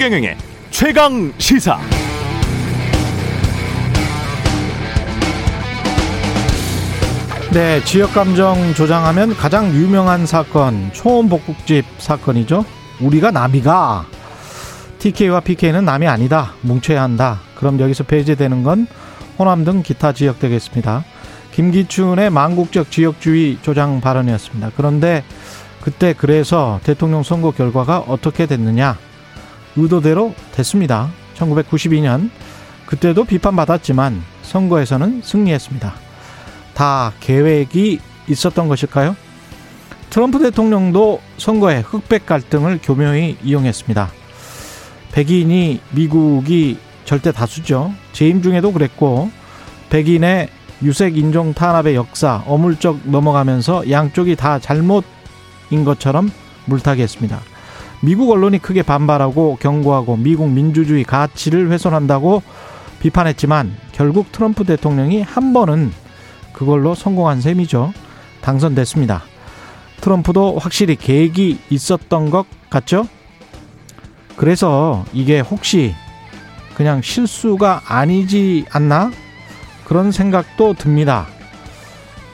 최경영의 최강 시사. 네, 지역 감정 조장하면 가장 유명한 사건 초원 복국집 사건이죠. 우리가 남이가 TK와 PK는 남이 아니다. 뭉쳐야 한다. 그럼 여기서 배제되는 건 호남 등 기타 지역 되겠습니다. 김기춘의 망국적 지역주의 조장 발언이었습니다. 그런데 그때 그래서 대통령 선거 결과가 어떻게 됐느냐? 의도대로 됐습니다. 1992년 그때도 비판받았지만 선거에서는 승리했습니다. 다 계획이 있었던 것일까요? 트럼프 대통령도 선거에 흑백 갈등을 교묘히 이용했습니다. 백인이 미국이 절대 다수죠. 재임 중에도 그랬고 백인의 유색 인종 탄압의 역사 어물쩍 넘어가면서 양쪽이 다 잘못인 것처럼 물타기했습니다. 미국 언론이 크게 반발하고 경고하고 미국 민주주의 가치를 훼손한다고 비판했지만 결국 트럼프 대통령이 한 번은 그걸로 성공한 셈이죠. 당선됐습니다. 트럼프도 확실히 계획이 있었던 것 같죠? 그래서 이게 혹시 그냥 실수가 아니지 않나? 그런 생각도 듭니다.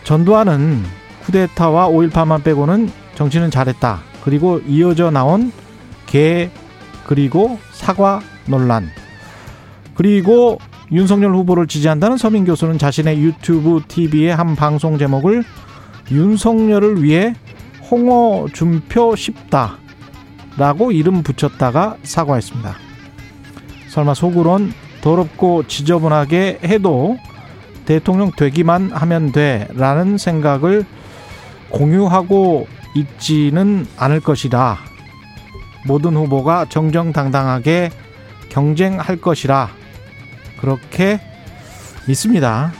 전두환은 쿠데타와 5.18만 빼고는 정치는 잘했다. 그리고 이어져 나온 개 그리고 사과 논란 그리고 윤석열 후보를 지지한다는 서민 교수는 자신의 유튜브 TV의 한 방송 제목을 윤석열을 위해 홍어 준표 싶다 라고 이름 붙였다가 사과했습니다. 설마 속으론 더럽고 지저분하게 해도 대통령 되기만 하면 돼 라는 생각을 공유하고 있지는 않을 것이다. 모든 후보가 정정당당하게 경쟁할 것이라 그렇게 믿습니다.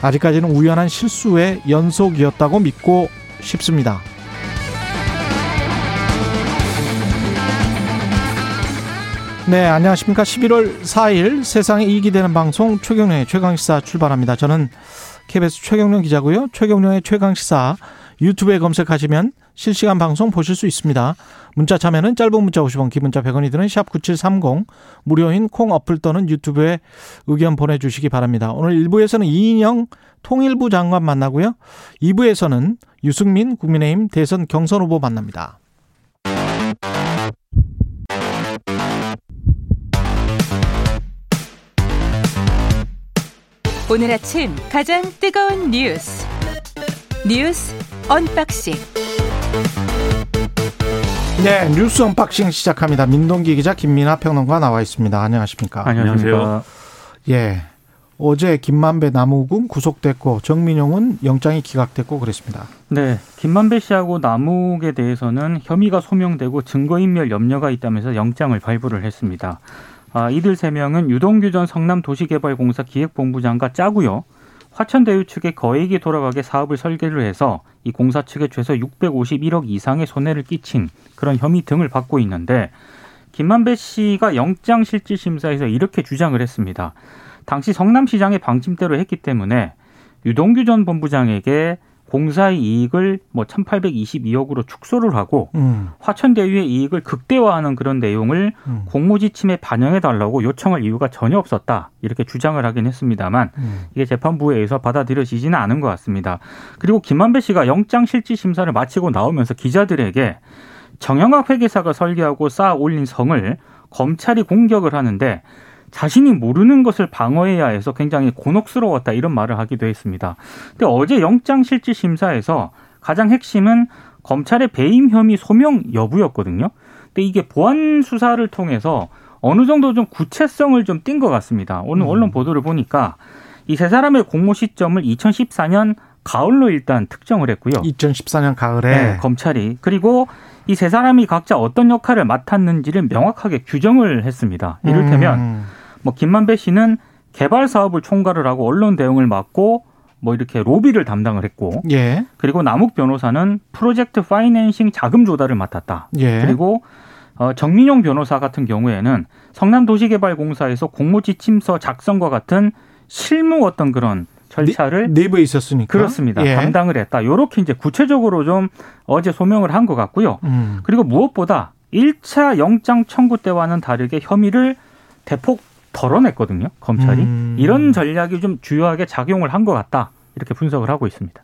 아직까지는 우연한 실수의 연속이었다고 믿고 싶습니다. 네, 안녕하십니까. 11월 4일 세상에 이익이 되는 방송 최경련의 최강시사 출발합니다. 저는 KBS 최경련 기자고요. 최경련의 최강시사 유튜브에 검색하시면 실시간 방송 보실 수 있습니다. 문자 참여는 짧은 문자 50원, 기본자 100원이 드는 샵 9730 무료인 콩 어플 또는 유튜브에 의견 보내 주시기 바랍니다. 오늘 1부에서는 이인영 통일부 장관 만나고요. 2부에서는 유승민 국민의힘 대선 경선 후보 만납니다. 오늘 아침 가장 뜨거운 뉴스 뉴스 언박싱 네 뉴스 unboxing 시작합니다. 민동기 기자 김민아 평론가 나와 있습니다. 안녕하십니까? 안녕하세요. 예. 어제 김만배 남욱은 구속됐고 정민용은 영장이 기각됐고 그랬습니다. 네, 김만배 씨하고 남욱에 대해서는 혐의가 소명되고 증거인멸 염려가 있다면서 영장을 발부를 했습니다. 아, 이들 세 명은 유동규 전 성남도시개발공사 기획본부장과 짜고요. 화천대유 측에 거액이 돌아가게 사업을 설계를 해서 이 공사 측에 최소 651억 이상의 손해를 끼친 그런 혐의 등을 받고 있는데 김만배 씨가 영장실질심사에서 이렇게 주장을 했습니다. 당시 성남시장의 방침대로 했기 때문에 유동규 전 본부장에게 공사의 이익을 뭐 1,822억으로 축소를 하고 음. 화천대유의 이익을 극대화하는 그런 내용을 음. 공모지침에 반영해 달라고 요청할 이유가 전혀 없었다 이렇게 주장을 하긴 했습니다만 음. 이게 재판부에 의해서 받아들여지지는 않은 것 같습니다. 그리고 김만배 씨가 영장 실질 심사를 마치고 나오면서 기자들에게 정영학 회계사가 설계하고 쌓아 올린 성을 검찰이 공격을 하는데 자신이 모르는 것을 방어해야 해서 굉장히 곤혹스러웠다 이런 말을 하기도 했습니다. 근데 어제 영장실질심사에서 가장 핵심은 검찰의 배임 혐의 소명 여부였거든요. 근데 이게 보안 수사를 통해서 어느 정도 좀 구체성을 좀 띈 것 같습니다. 오늘 음. 언론 보도를 보니까 이 세 사람의 공모 시점을 2014년 가을로 일단 특정을 했고요. 2014년 가을에 네, 검찰이 그리고 이 세 사람이 각자 어떤 역할을 맡았는지를 명확하게 규정을 했습니다. 이를테면 음. 뭐 김만배 씨는 개발 사업을 총괄을 하고 언론 대응을 맡고 뭐 이렇게 로비를 담당을 했고 예. 그리고 남욱 변호사는 프로젝트 파이낸싱 자금 조달을 맡았다. 예. 그리고 어, 정민용 변호사 같은 경우에는 성남도시개발공사에서 공모지침서 작성과 같은 실무 어떤 그런 절차를 네, 내부에 있었으니까 그렇습니다. 예. 담당을 했다. 요렇게 이제 구체적으로 좀 어제 소명을 한 것 같고요. 음. 그리고 무엇보다 1차 영장 청구 때와는 다르게 혐의를 대폭 덜어냈거든요. 검찰이 음. 이런 전략이 좀 주요하게 작용을 한 것 같다 이렇게 분석을 하고 있습니다.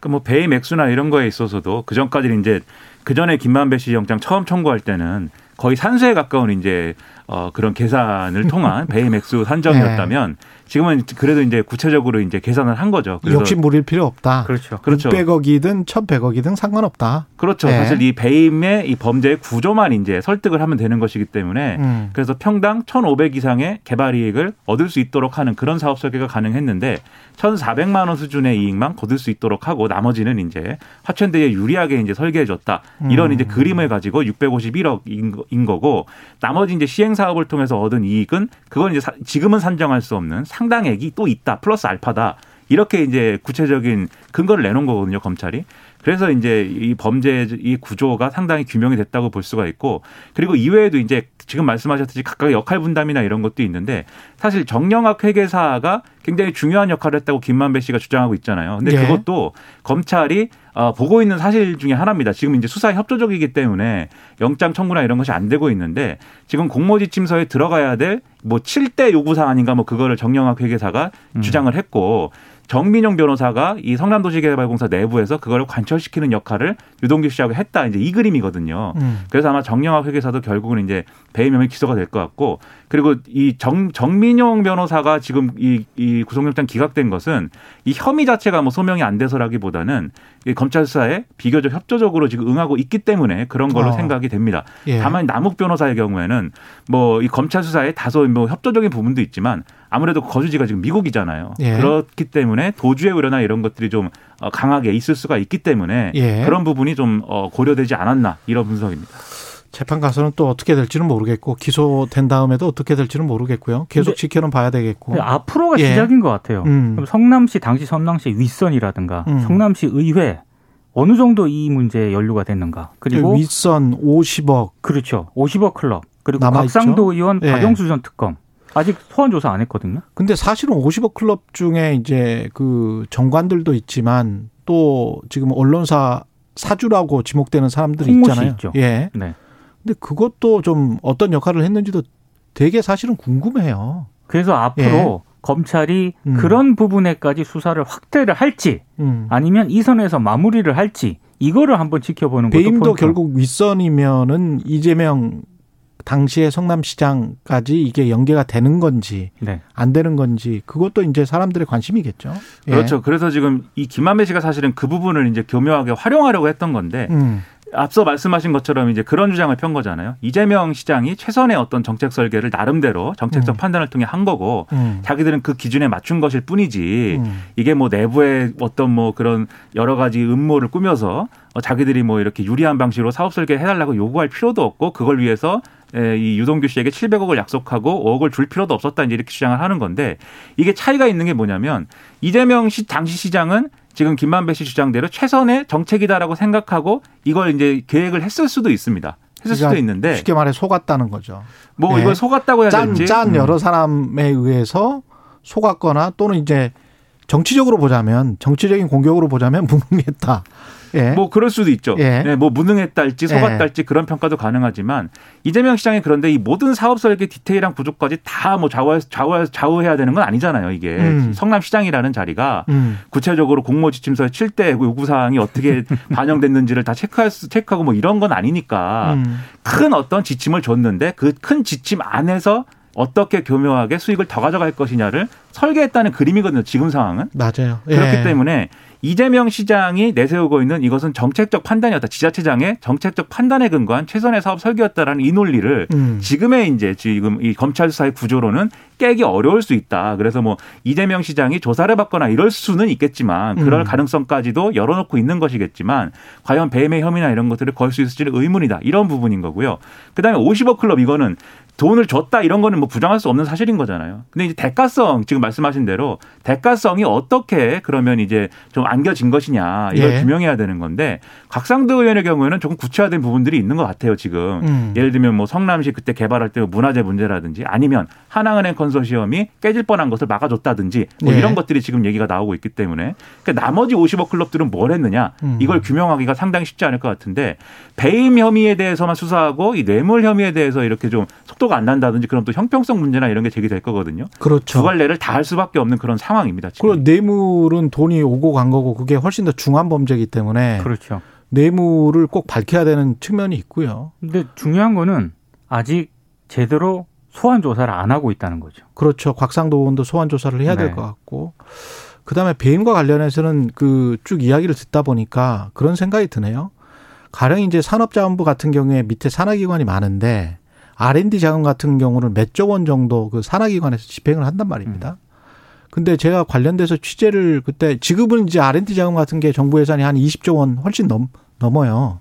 그뭐 배임 액수나 이런 거에 있어서도 그 전까지는 이제 그 전에 김만배 씨 영장 처음 청구할 때는 거의 산수에 가까운 이제 어 그런 계산을 통한 배임 액수 산정이었다면 지금은 그래도 이제 구체적으로 이제 계산을 한 거죠. 그래서 욕심 부릴 필요 없다. 그렇죠. 그렇죠. 600억이든 1,100억이든 상관없다. 그렇죠. 네. 사실 이 배임의 이 범죄의 구조만 이제 설득을 하면 되는 것이기 때문에 음. 그래서 평당 1,500 이상의 개발 이익을 얻을 수 있도록 하는 그런 사업 설계가 가능했는데 1,400만 원 수준의 이익만 거둘 수 있도록 하고 나머지는 이제 화천대에 유리하게 이제 설계해 줬다. 이런 음. 이제 그림을 가지고 651억인 거고 나머지 이제 시행 사 업을 통해서 얻은 이익은 그건 이제 사- 지금은 산정할 수 없는 상당액이 또 있다. 플러스 알파다. 이렇게 이제 구체적인 근거를 내놓은 거거든요, 검찰이. 그래서 이제 이 범죄 이 구조가 상당히 규명이 됐다고 볼 수가 있고 그리고 이외에도 이제 지금 말씀하셨듯이 각각의 역할 분담이나 이런 것도 있는데 사실 정영학 회계사가 굉장히 중요한 역할을 했다고 김만배 씨가 주장하고 있잖아요. 근데 예. 그것도 검찰이 어, 보고 있는 사실 중에 하나입니다. 지금 이제 수사에 협조적이기 때문에 영장 청구나 이런 것이 안 되고 있는데 지금 공모지침서에 들어가야 될 뭐 7대 요구 사안인가 뭐 그거를 정영학 회계사가 주장을 했고 정민용 변호사가 이 성남도시개발공사 내부에서 그걸 관철시키는 역할을 유동규 씨하고 했다. 이제 이 그림이거든요. 음. 그래서 아마 정영학 회계사도 결국은 이제 배임 혐의 기소가 될 것 같고 그리고 이 정, 정민용 변호사가 지금 이, 이 구속영장 기각된 것은 이 혐의 자체가 뭐 소명이 안 돼서라기보다는 이 검찰 수사에 비교적 협조적으로 지금 응하고 있기 때문에 그런 걸로 어. 생각이 됩니다. 예. 다만 남욱 변호사의 경우에는 뭐 이 검찰 수사에 다소 뭐 협조적인 부분도 있지만 아무래도 거주지가 지금 미국이잖아요. 예. 그렇기 때문에 도주의 우려나 이런 것들이 좀 어, 강하게 있을 수가 있기 때문에 예. 그런 부분이 좀 어, 고려되지 않았나 이런 분석입니다. 재판 가서는 또 어떻게 될지는 모르겠고 기소된 다음에도 어떻게 될지는 모르겠고요. 계속 지켜는 봐야 되겠고. 앞으로가 예. 시작인 것 같아요. 음. 그럼 성남시 당시 성남시 윗선이라든가 음. 성남시 의회 어느 정도 이 문제에 연루가 됐는가 그리고 윗선 50억 그렇죠 50억 클럽 그리고? 곽상도 의원 예. 박영수 전 특검 아직 소환 조사 안 했거든요. 근데 사실은 50억 클럽 중에 이제 그 정관들도 있지만 또 지금 언론사 사주라고 지목되는 사람들이 있잖아요. 있죠. 예. 네. 근데 그것도 좀 어떤 역할을 했는지도 되게 사실은 궁금해요. 그래서 앞으로 검찰이 음. 그런 부분에까지 수사를 확대를 할지 음. 아니면 이 선에서 마무리를 할지 이거를 한번 지켜보는 것도 배임도 포인트. 결국 윗선이면은 이재명 당시의 성남시장까지 이게 연계가 되는 건지 네. 안 되는 건지 그것도 이제 사람들의 관심이겠죠. 예. 그렇죠. 그래서 지금 이 김만배 씨가 사실은 그 부분을 이제 교묘하게 활용하려고 했던 건데 음. 앞서 말씀하신 것처럼 이제 그런 주장을 편 거잖아요. 이재명 시장이 최선의 어떤 정책 설계를 나름대로 정책적 음. 판단을 통해 한 거고 음. 자기들은 그 기준에 맞춘 것일 뿐이지 음. 이게 뭐 내부에 어떤 뭐 그런 여러 가지 음모를 꾸며서 어, 자기들이 뭐 이렇게 유리한 방식으로 사업 설계 해달라고 요구할 필요도 없고 그걸 위해서 에, 이 유동규 씨에게 700억을 약속하고 5억을 줄 필요도 없었다 이제 이렇게 주장을 하는 건데 이게 차이가 있는 게 뭐냐면 이재명 시 당시 시장은 지금 김만배 씨 주장대로 최선의 정책이다라고 생각하고 이걸 이제 계획을 했을 수도 있습니다. 했을 수도 그러니까 있는데 쉽게 말해 속았다는 거죠. 뭐 예. 이걸 속았다고 해야 짠, 될지 짠 음. 여러 사람에 의해서 속았거나 또는 이제 정치적으로 보자면 정치적인 공격으로 보자면 무능했다. 예. 뭐 그럴 수도 있죠. 예. 네, 뭐 무능했달지 속았달지 그런 평가도 가능하지만 이재명 시장이 그런데 이 모든 사업 설계 디테일한 구조까지 다 뭐 좌우 좌우 좌우해야 되는 건 아니잖아요. 이게 음. 성남 시장이라는 자리가 음. 구체적으로 공모 지침서의 7대 요구 사항이 어떻게 반영됐는지를 다 체크할 수 체크하고 뭐 이런 건 아니니까 음. 큰 어떤 지침을 줬는데 그 큰 지침 안에서 어떻게 교묘하게 수익을 더 가져갈 것이냐를 설계했다는 그림이거든요. 지금 상황은. 맞아요. 그렇기 예. 때문에 이재명 시장이 내세우고 있는 이것은 정책적 판단이었다. 지자체장의 정책적 판단에 근거한 최선의 사업 설계였다라는 이 논리를 음. 지금의 이제 지금 이 검찰 수사의 구조로는 깨기 어려울 수 있다. 그래서 뭐 이재명 시장이 조사를 받거나 이럴 수는 있겠지만 그럴 음. 가능성까지도 열어놓고 있는 것이겠지만 과연 배임의 혐의나 이런 것들을 걸 수 있을지는 의문이다. 이런 부분인 거고요. 그다음에 50억 클럽 이거는 돈을 줬다 이런 거는 뭐 부정할 수 없는 사실인 거잖아요. 근데 이제 대가성 지금 말씀하신 대로 대가성이 어떻게 그러면 이제 좀 안겨진 것이냐 이걸 예. 규명해야 되는 건데 곽상도 의원의 경우에는 조금 구체화된 부분들이 있는 것 같아요 지금 음. 예를 들면 뭐 성남시 그때 개발할 때 문화재 문제라든지 아니면 하나은행 컨소시엄이 깨질 뻔한 것을 막아줬다든지 뭐 예. 이런 것들이 지금 얘기가 나오고 있기 때문에 그러니까 나머지 50억 클럽들은 뭘 했느냐 음. 이걸 규명하기가 상당히 쉽지 않을 것 같은데 배임 혐의에 대해서만 수사하고 이 뇌물 혐의에 대해서 이렇게 좀 속 도가 안 난다든지 그럼 또 형평성 문제나 이런 게 제기될 거거든요. 그렇죠. 두 갈래를 다 할 수밖에 없는 그런 상황입니다. 지금. 그리고 뇌물은 돈이 오고 간 거고 그게 훨씬 더 중한 범죄이기 때문에 그렇죠. 뇌물을 꼭 밝혀야 되는 측면이 있고요. 근데 중요한 거는 아직 제대로 소환 조사를 안 하고 있다는 거죠. 그렇죠. 곽상도 의원도 소환 조사를 해야 될 네. 것 같고. 그다음에 배임과 관련해서는 그 쭉 이야기를 듣다 보니까 그런 생각이 드네요. 가령 이제 산업자원부 같은 경우에 밑에 산하기관이 많은데 R&D 자금 같은 경우는 몇 조 원 정도 그 산하기관에서 집행을 한단 말입니다. 근데 제가 관련돼서 취재를 그때 지금은 이제 R&D 자금 같은 게 정부 예산이 한 20조 원 훨씬 넘, 넘어요.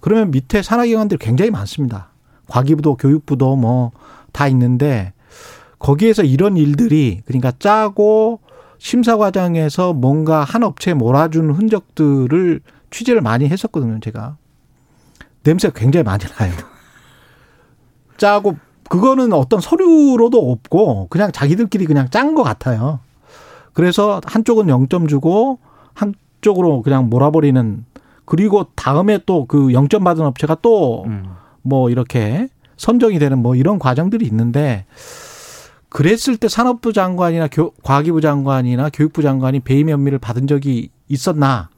그러면 밑에 산하기관들이 굉장히 많습니다. 과기부도 교육부도 뭐 다 있는데 거기에서 이런 일들이 그러니까 짜고 심사 과정에서 뭔가 한 업체에 몰아주는 흔적들을 취재를 많이 했었거든요, 제가. 냄새가 굉장히 많이 나요. 짜고 그거는 어떤 서류로도 없고 그냥 자기들끼리 그냥 짠 것 같아요. 그래서 한쪽은 0점 주고 한쪽으로 그냥 몰아버리는 그리고 다음에 또 그 0점 받은 업체가 또 음. 뭐 이렇게 선정이 되는 뭐 이런 과정들이 있는데 그랬을 때 산업부 장관이나 교, 과기부 장관이나 교육부 장관이 배임 혐의를 받은 적이 있었나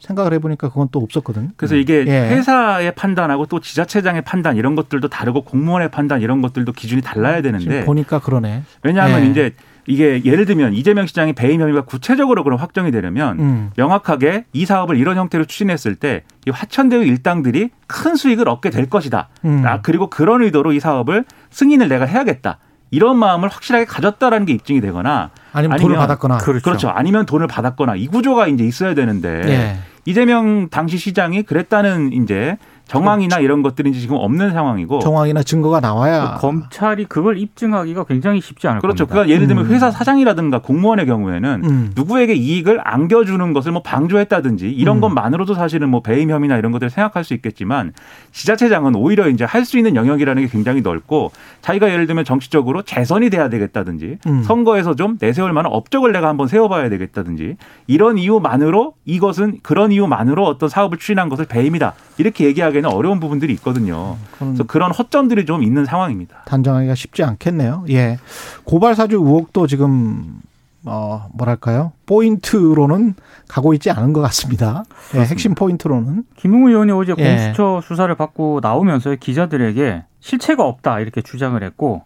생각을 해보니까 그건 또 없었거든요. 그래서 이게 예. 회사의 판단하고 또 지자체장의 판단 이런 것들도 다르고 공무원의 판단 이런 것들도 기준이 달라야 되는데 보니까 그러네. 왜냐하면 예. 이제 이게 예를 들면 이재명 시장의 배임 혐의가 구체적으로 그럼 확정이 되려면 음. 명확하게 이 사업을 이런 형태로 추진했을 때 이 화천대유 일당들이 큰 수익을 얻게 될 것이다. 음. 아, 그리고 그런 의도로 이 사업을 승인을 내가 해야겠다. 이런 마음을 확실하게 가졌다라는 게 입증이 되거나 아니면 돈을 아니면 받았거나. 그렇죠. 아니면 돈을 받았거나 이 구조가 이제 있어야 되는데 예. 이재명 당시 시장이 그랬다는 이제 정황이나 이런 것들이 이제 지금 없는 상황이고 정황이나 증거가 나와야 그 검찰이 그걸 입증하기가 굉장히 쉽지 않을 그렇죠. 겁니다. 그러니까 예를 들면 음. 회사 사장이라든가 공무원의 경우에는 음. 누구에게 이익을 안겨주는 것을 뭐 방조했다든지 이런 음. 것만으로도 사실은 뭐 배임 혐의나 이런 것들을 생각할 수 있겠지만 지자체장은 오히려 이제 할 수 있는 영역이라는 게 굉장히 넓고 자기가 예를 들면 정치적으로 재선이 돼야 되겠다든지 음. 선거에서 좀 내세울 만한 업적을 내가 한번 세워봐야 되겠다든지 이런 이유만으로 이것은 그런 이유만으로 어떤 사업을 추진한 것을 배임이다 이렇게 얘기하 기에는 어려운 부분들이 있거든요. 그래서 그런 허점들이 좀 있는 상황입니다. 단정하기가 쉽지 않겠네요. 예. 고발 사주 의혹도 지금 어 뭐랄까요? 포인트로는 가고 있지 않은 것 같습니다. 예, 핵심 포인트로는 김웅 의원이 어제 예. 공수처 수사를 받고 나오면서 기자들에게 실체가 없다 이렇게 주장을 했고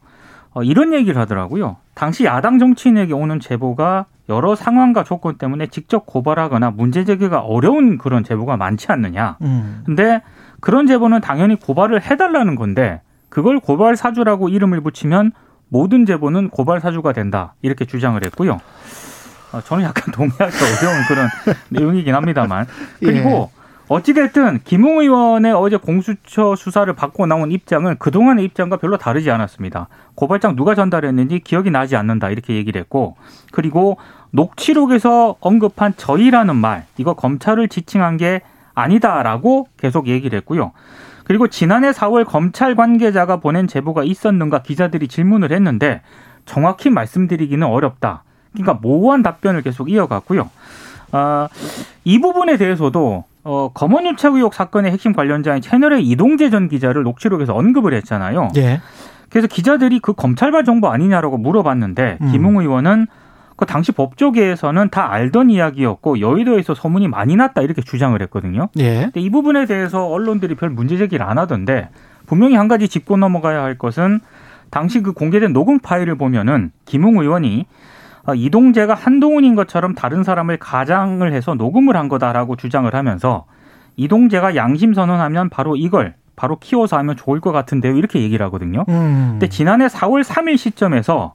어, 이런 얘기를 하더라고요. 당시 야당 정치인에게 오는 제보가 여러 상황과 조건 때문에 직접 고발하거나 문제 제기가 어려운 그런 제보가 많지 않느냐. 음. 근데 그런 제보는 당연히 고발을 해달라는 건데 그걸 고발 사주라고 이름을 붙이면 모든 제보는 고발 사주가 된다. 이렇게 주장을 했고요. 어, 저는 약간 동의하기 어려운 그런 내용이긴 합니다만. 그리고 어찌됐든 김웅 의원의 어제 공수처 수사를 받고 나온 입장은 그동안의 입장과 별로 다르지 않았습니다. 고발장 누가 전달했는지 기억이 나지 않는다. 이렇게 얘기를 했고 그리고 녹취록에서 언급한 저희라는 말 이거 검찰을 지칭한 게 아니다라고 계속 얘기를 했고요. 그리고 지난해 4월 검찰 관계자가 보낸 제보가 있었는가 기자들이 질문을 했는데 정확히 말씀드리기는 어렵다. 그러니까 모호한 답변을 계속 이어갔고요. 아, 이 부분에 대해서도 어, 검언유착 의혹 사건의 핵심 관련자인 채널의 이동재 전 기자를 녹취록에서 언급을 했잖아요. 예. 그래서 기자들이 그 검찰발 정보 아니냐라고 물어봤는데 음. 김웅 의원은 그 당시 법조계에서는 다 알던 이야기였고 여의도에서 소문이 많이 났다 이렇게 주장을 했거든요. 예. 근데 이 부분에 대해서 언론들이 별 문제 제기를 안 하던데 분명히 한 가지 짚고 넘어가야 할 것은 당시 그 공개된 녹음 파일을 보면은 김웅 의원이 아, 이동재가 한동훈인 것처럼 다른 사람을 가장을 해서 녹음을 한 거다라고 주장을 하면서 이동재가 양심 선언하면 바로 이걸 바로 키워서 하면 좋을 것 같은데요 이렇게 얘기를 하거든요. 음. 근데 지난해 4월 3일 시점에서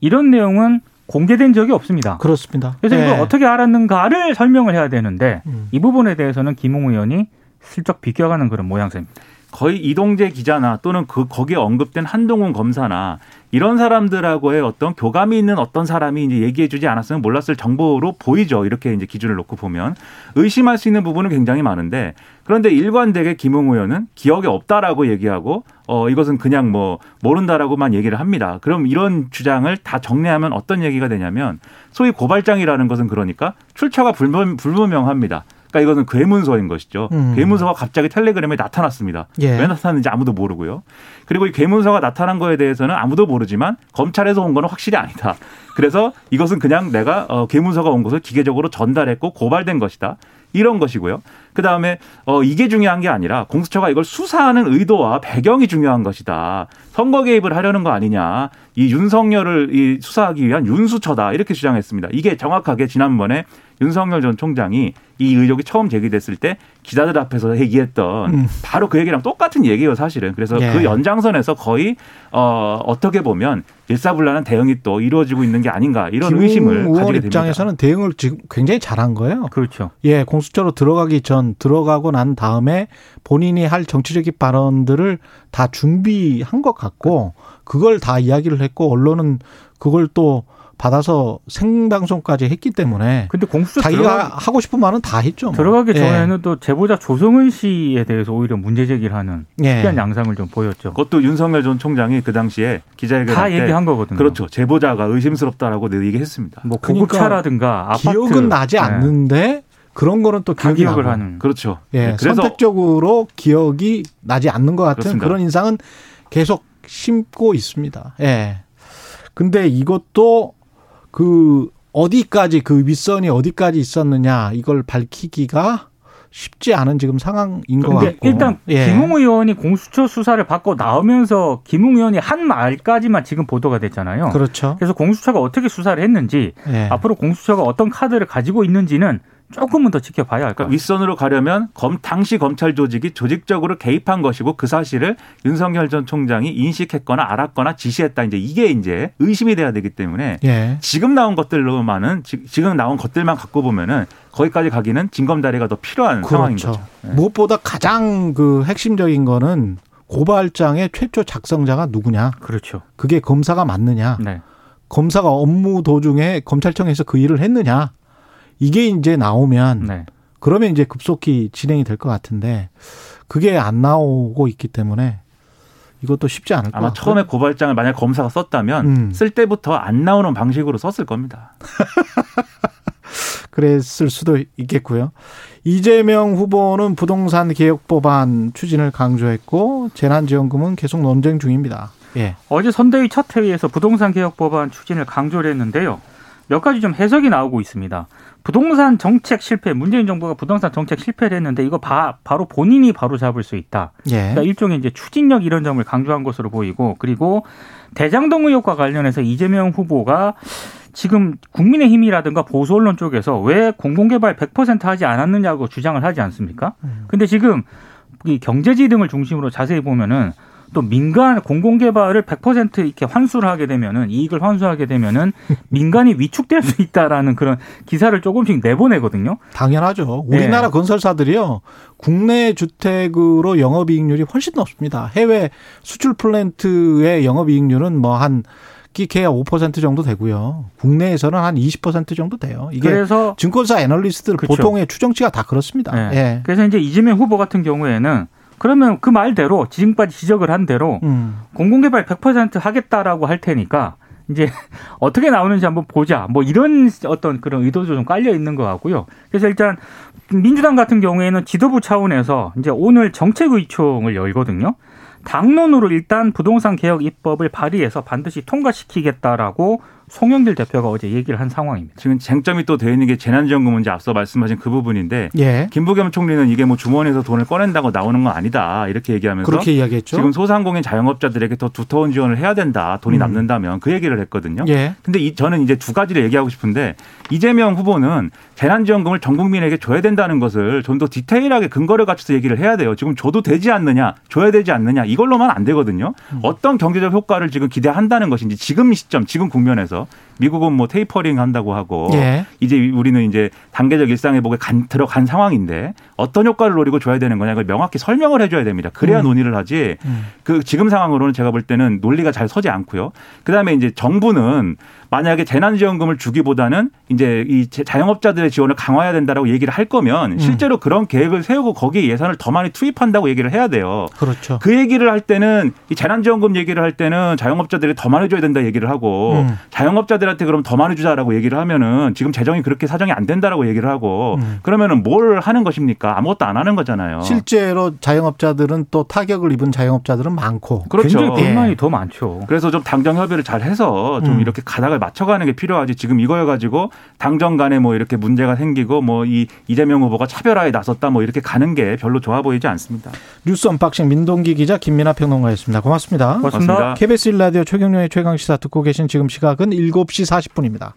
이런 내용은 공개된 적이 없습니다. 그렇습니다. 그래서 예. 이걸 어떻게 알았는가를 설명을 해야 되는데 음. 이 부분에 대해서는 김웅 의원이 슬쩍 비껴가는 그런 모양새입니다. 거의 이동재 기자나 또는 그 거기에 언급된 한동훈 검사나 이런 사람들하고의 어떤 교감이 있는 어떤 사람이 이제 얘기해주지 않았으면 몰랐을 정보로 보이죠. 이렇게 이제 기준을 놓고 보면 의심할 수 있는 부분은 굉장히 많은데 그런데 일관되게 김웅 의원은 기억에 없다라고 얘기하고 어 이것은 그냥 뭐 모른다라고만 얘기를 합니다. 그럼 이런 주장을 다 정리하면 어떤 얘기가 되냐면 소위 고발장이라는 것은 그러니까 출처가 불분, 불분명합니다. 그러니까 이것은 괴문서인 것이죠. 음. 괴문서가 갑자기 텔레그램에 나타났습니다. 예. 왜 나타났는지 아무도 모르고요. 그리고 이 괴문서가 나타난 거에 대해서는 아무도 모르지만 검찰에서 온 거는 확실히 아니다. 그래서 이것은 그냥 내가 어, 괴문서가 온 것을 기계적으로 전달했고 고발된 것이다. 이런 것이고요. 그 다음에 어 이게 중요한 게 아니라 공수처가 이걸 수사하는 의도와 배경이 중요한 것이다. 선거 개입을 하려는 거 아니냐. 이 윤석열을 이 수사하기 위한 윤수처다 이렇게 주장했습니다. 이게 정확하게 지난번에 윤석열 전 총장이 이 의혹이 처음 제기됐을 때 기자들 앞에서 얘기했던 음. 바로 그 얘기랑 똑같은 얘기예요, 사실은. 그래서 예. 그 연장선에서 거의 어 어떻게 보면 일사불란한 대응이 또 이루어지고 있는 게 아닌가 이런 의심을 가지게 됩니다. 입장에서는 대응을 지금 굉장히 잘한 거예요. 그렇죠. 예, 공수처로 들어가기 전 들어가고 난 다음에 본인이 할 정치적인 발언들을 다 준비한 것 같고 그걸 다 이야기를 했고 언론은 그걸 또 받아서 생방송까지 했기 때문에 근데 공수처 자기가 들어가, 하고 싶은 말은 다 했죠. 뭐. 들어가기 예. 전에는 또 제보자 조성은 씨에 대해서 오히려 문제 제기를 하는 예. 특이한 양상을 좀 보였죠. 그것도 윤석열 전 총장이 그 당시에 기자회견 다때 얘기한 거거든요. 그렇죠. 제보자가 의심스럽다라고 늘 얘기했습니다. 뭐 그러니까 고급차라든가 아파트 기억은 나지 네. 않는데 그런 거는 또다 기억이 기억을 나고. 하는. 그렇죠. 예, 그래서 선택적으로 기억이 나지 않는 것 같은 그렇습니다. 그런 인상은 계속 심고 있습니다. 예. 근데 이것도 그 어디까지 그 윗선이 어디까지 있었느냐 이걸 밝히기가 쉽지 않은 지금 상황인 것 같고. 일단 예. 김웅 의원이 공수처 수사를 받고 나오면서 김웅 의원이 한 말까지만 지금 보도가 됐잖아요. 그렇죠. 그래서 공수처가 어떻게 수사를 했는지 예. 앞으로 공수처가 어떤 카드를 가지고 있는지는 조금은 더 지켜봐야 할것 그러니까. 윗선으로 가려면 검 당시 검찰 조직이 조직적으로 개입한 것이고 그 사실을 윤석열 전 총장이 인식했거나 알았거나 지시했다. 이제 이게 이제 의심이 돼야 되기 때문에 예. 지금 나온 것들로만은 지- 지금 나온 것들만 갖고 보면은 거기까지 가기는 진검다리가 더 필요한 상황인 그렇죠. 거죠. 네. 무엇보다 가장 그 핵심적인 거는 고발장의 최초 작성자가 누구냐. 그렇죠. 그게 검사가 맞느냐. 네. 검사가 업무 도중에 검찰청에서 그 일을 했느냐. 이게 이제 나오면 네. 그러면 이제 급속히 진행이 될 것 같은데 그게 안 나오고 있기 때문에 이것도 쉽지 않을 것 아마 같아요. 처음에 고발장을 만약 검사가 썼다면 음. 쓸 때부터 안 나오는 방식으로 썼을 겁니다. 그랬을 수도 있겠고요. 이재명 후보는 부동산 개혁 법안 추진을 강조했고 재난지원금은 계속 논쟁 중입니다. 예. 어제 선대위 첫 회의에서 부동산 개혁 법안 추진을 강조를 했는데요. 몇 가지 좀 해석이 나오고 있습니다. 부동산 정책 실패, 문재인 정부가 부동산 정책 실패를 했는데 이거 바, 로 본인이 바로 잡을 수 있다. 예. 그러니까 일종의 이제 추진력 이런 점을 강조한 것으로 보이고 그리고 대장동 의혹과 관련해서 이재명 후보가 지금 국민의힘이라든가 보수 언론 쪽에서 왜 공공개발 100% 하지 않았느냐고 주장을 하지 않습니까? 근데 지금 이 경제지 등을 중심으로 자세히 보면은 또 민간 공공 개발을 100% 이렇게 환수를 하게 되면은 이익을 환수하게 되면은 민간이 위축될 수 있다라는 그런 기사를 조금씩 내보내거든요. 당연하죠. 우리나라 네. 건설사들이요. 국내 주택으로 영업 이익률이 훨씬 높습니다. 해외 수출 플랜트의 영업 이익률은 뭐한 끼케야 5% 정도 되고요. 국내에서는 한 20% 정도 돼요. 이게 그래서 증권사 애널리스트들 그렇죠. 보통의 추정치가 다 그렇습니다. 네. 예. 그래서 이제 이재명 후보 같은 경우에는 그러면 그 말대로 지금까지 지적을 한 대로 음. 공공개발 100% 하겠다라고 할 테니까 이제 어떻게 나오는지 한번 보자. 뭐 이런 어떤 그런 의도도 좀 깔려 있는 것 같고요. 그래서 일단 민주당 같은 경우에는 지도부 차원에서 이제 오늘 정책의총을 열거든요. 당론으로 일단 부동산 개혁 입법을 발의해서 반드시 통과시키겠다라고 송영길 대표가 어제 얘기를 한 상황입니다. 지금 쟁점이 또돼 있는 게 재난지원금 문제 앞서 말씀하신 그 부분인데 예. 김부겸 총리는 이게 뭐 주머니에서 돈을 꺼낸다고 나오는 건 아니다 이렇게 얘기하면서 그렇게 이야기했죠. 지금 소상공인 자영업자들에게 더 두터운 지원을 해야 된다 돈이 음. 남는다면 그 얘기를 했거든요. 예. 근데 이, 저는 이제 두 가지를 얘기하고 싶은데 이재명 후보는 재난지원금을 전 국민에게 줘야 된다는 것을 좀 더 디테일하게 근거를 갖춰서 얘기를 해야 돼요. 지금 줘도 되지 않느냐, 줘야 되지 않느냐 이걸로만 안 되거든요. 음. 어떤 경제적 효과를 지금 기대한다는 것인지 지금 시점, 지금 국면에서 미국은 뭐 테이퍼링 한다고 하고 예. 이제 우리는 이제 단계적 일상 회복에 간, 들어간 상황인데 어떤 효과를 노리고 줘야 되는 거냐 이걸 명확히 설명을 해줘야 됩니다. 그래야 음. 논의를 하지. 음. 그 지금 상황으로는 제가 볼 때는 논리가 잘 서지 않고요. 그다음에 이제 정부는 만약에 재난지원금을 주기보다는 이제 이 제- 자영업자들의 지원을 강화해야 된다라고 얘기를 할 음. 거면 실제로 그런 계획을 세우고 거기에 예산을 더 많이 투입한다고 얘기를 해야 돼요. 그렇죠. 그 얘기를 할 때는 이 재난지원금 얘기를 할 때는 자영업자들이 더 많이 줘야 된다 얘기를 하고 음. 자영업자들한테 그럼 더 많이 주자라고 얘기를 하면은 지금 재정이 그렇게 사정이 안 된다라고 얘기를 하고 음. 그러면은 뭘 하는 것입니까? 아무것도 안 하는 거잖아요. 실제로 자영업자들은 또 타격을 입은 자영업자들은 많고. 그렇죠. 굉장히 예. 불만이 더 많죠. 그래서 좀 당정 협의를 잘 해서 좀 음. 이렇게 가닥을 맞춰가는 게 필요하지. 지금 이거여 가지고 당정 간에 뭐 이렇게 문제가 생기고 뭐 이 이재명 후보가 차별화에 나섰다 뭐 이렇게 가는 게 별로 좋아 보이지 않습니다. 뉴스 unboxing 민동기 기자 김민아 평론가였습니다. 고맙습니다. 고맙습니다. 고맙습니다. KBS 1라디오 최경영의 최강시사 듣고 계신 지금 시각은 7시 40분입니다.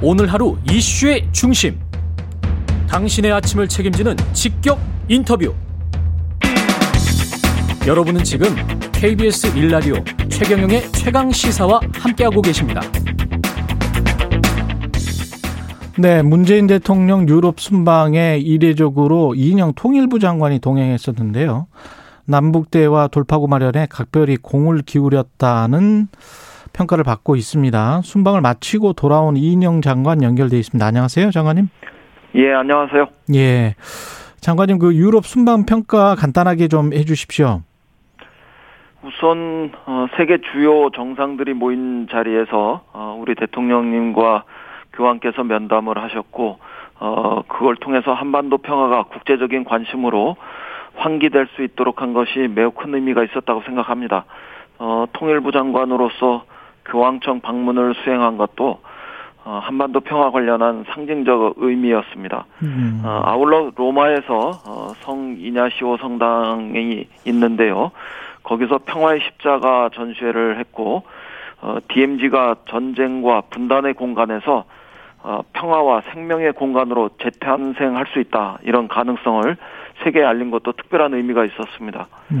오늘 하루 이슈의 중심. 당신의 아침을 책임지는 직격 인터뷰. 여러분은 지금 KBS 1라디오 최경영의 최강 시사와 함께하고 계십니다. 네, 문재인 대통령 유럽 순방에 이례적으로 이인영 통일부 장관이 동행했었는데요. 남북 대화 돌파구 마련에 각별히 공을 기울였다는 평가를 받고 있습니다. 순방을 마치고 돌아온 이인영 장관 연결돼 있습니다. 안녕하세요, 장관님. 예, 안녕하세요. 예. 장관님 그 유럽 순방 평가 간단하게 좀 해 주십시오. 우선 어, 세계 주요 정상들이 모인 자리에서 어, 우리 대통령님과 교황께서 면담을 하셨고 어, 그걸 통해서 한반도 평화가 국제적인 관심으로 환기될 수 있도록 한 것이 매우 큰 의미가 있었다고 생각합니다. 어, 통일부 장관으로서 교황청 방문을 수행한 것도 어, 한반도 평화 관련한 상징적 의미였습니다. 음. 어, 아울러 로마에서 어, 성 이냐시오 성당이 있는데요. 거기서 평화의 십자가 전시회를 했고 어, DMZ가 전쟁과 분단의 공간에서 어, 평화와 생명의 공간으로 재탄생할 수 있다 이런 가능성을 세계에 알린 것도 특별한 의미가 있었습니다. 예.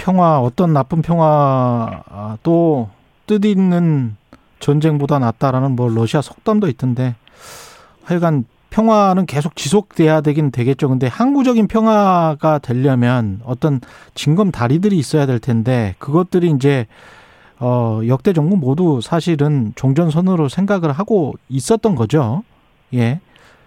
평화 어떤 나쁜 평화도 뜻 있는 전쟁보다 낫다라는 뭐 러시아 속담도 있던데 하여간 평화는 계속 지속돼야 되긴 되겠죠. 근데 항구적인 평화가 되려면 어떤 징검 다리들이 있어야 될 텐데 그것들이 이제 어 역대 정부 모두 사실은 종전선언으로 생각을 하고 있었던 거죠. 예.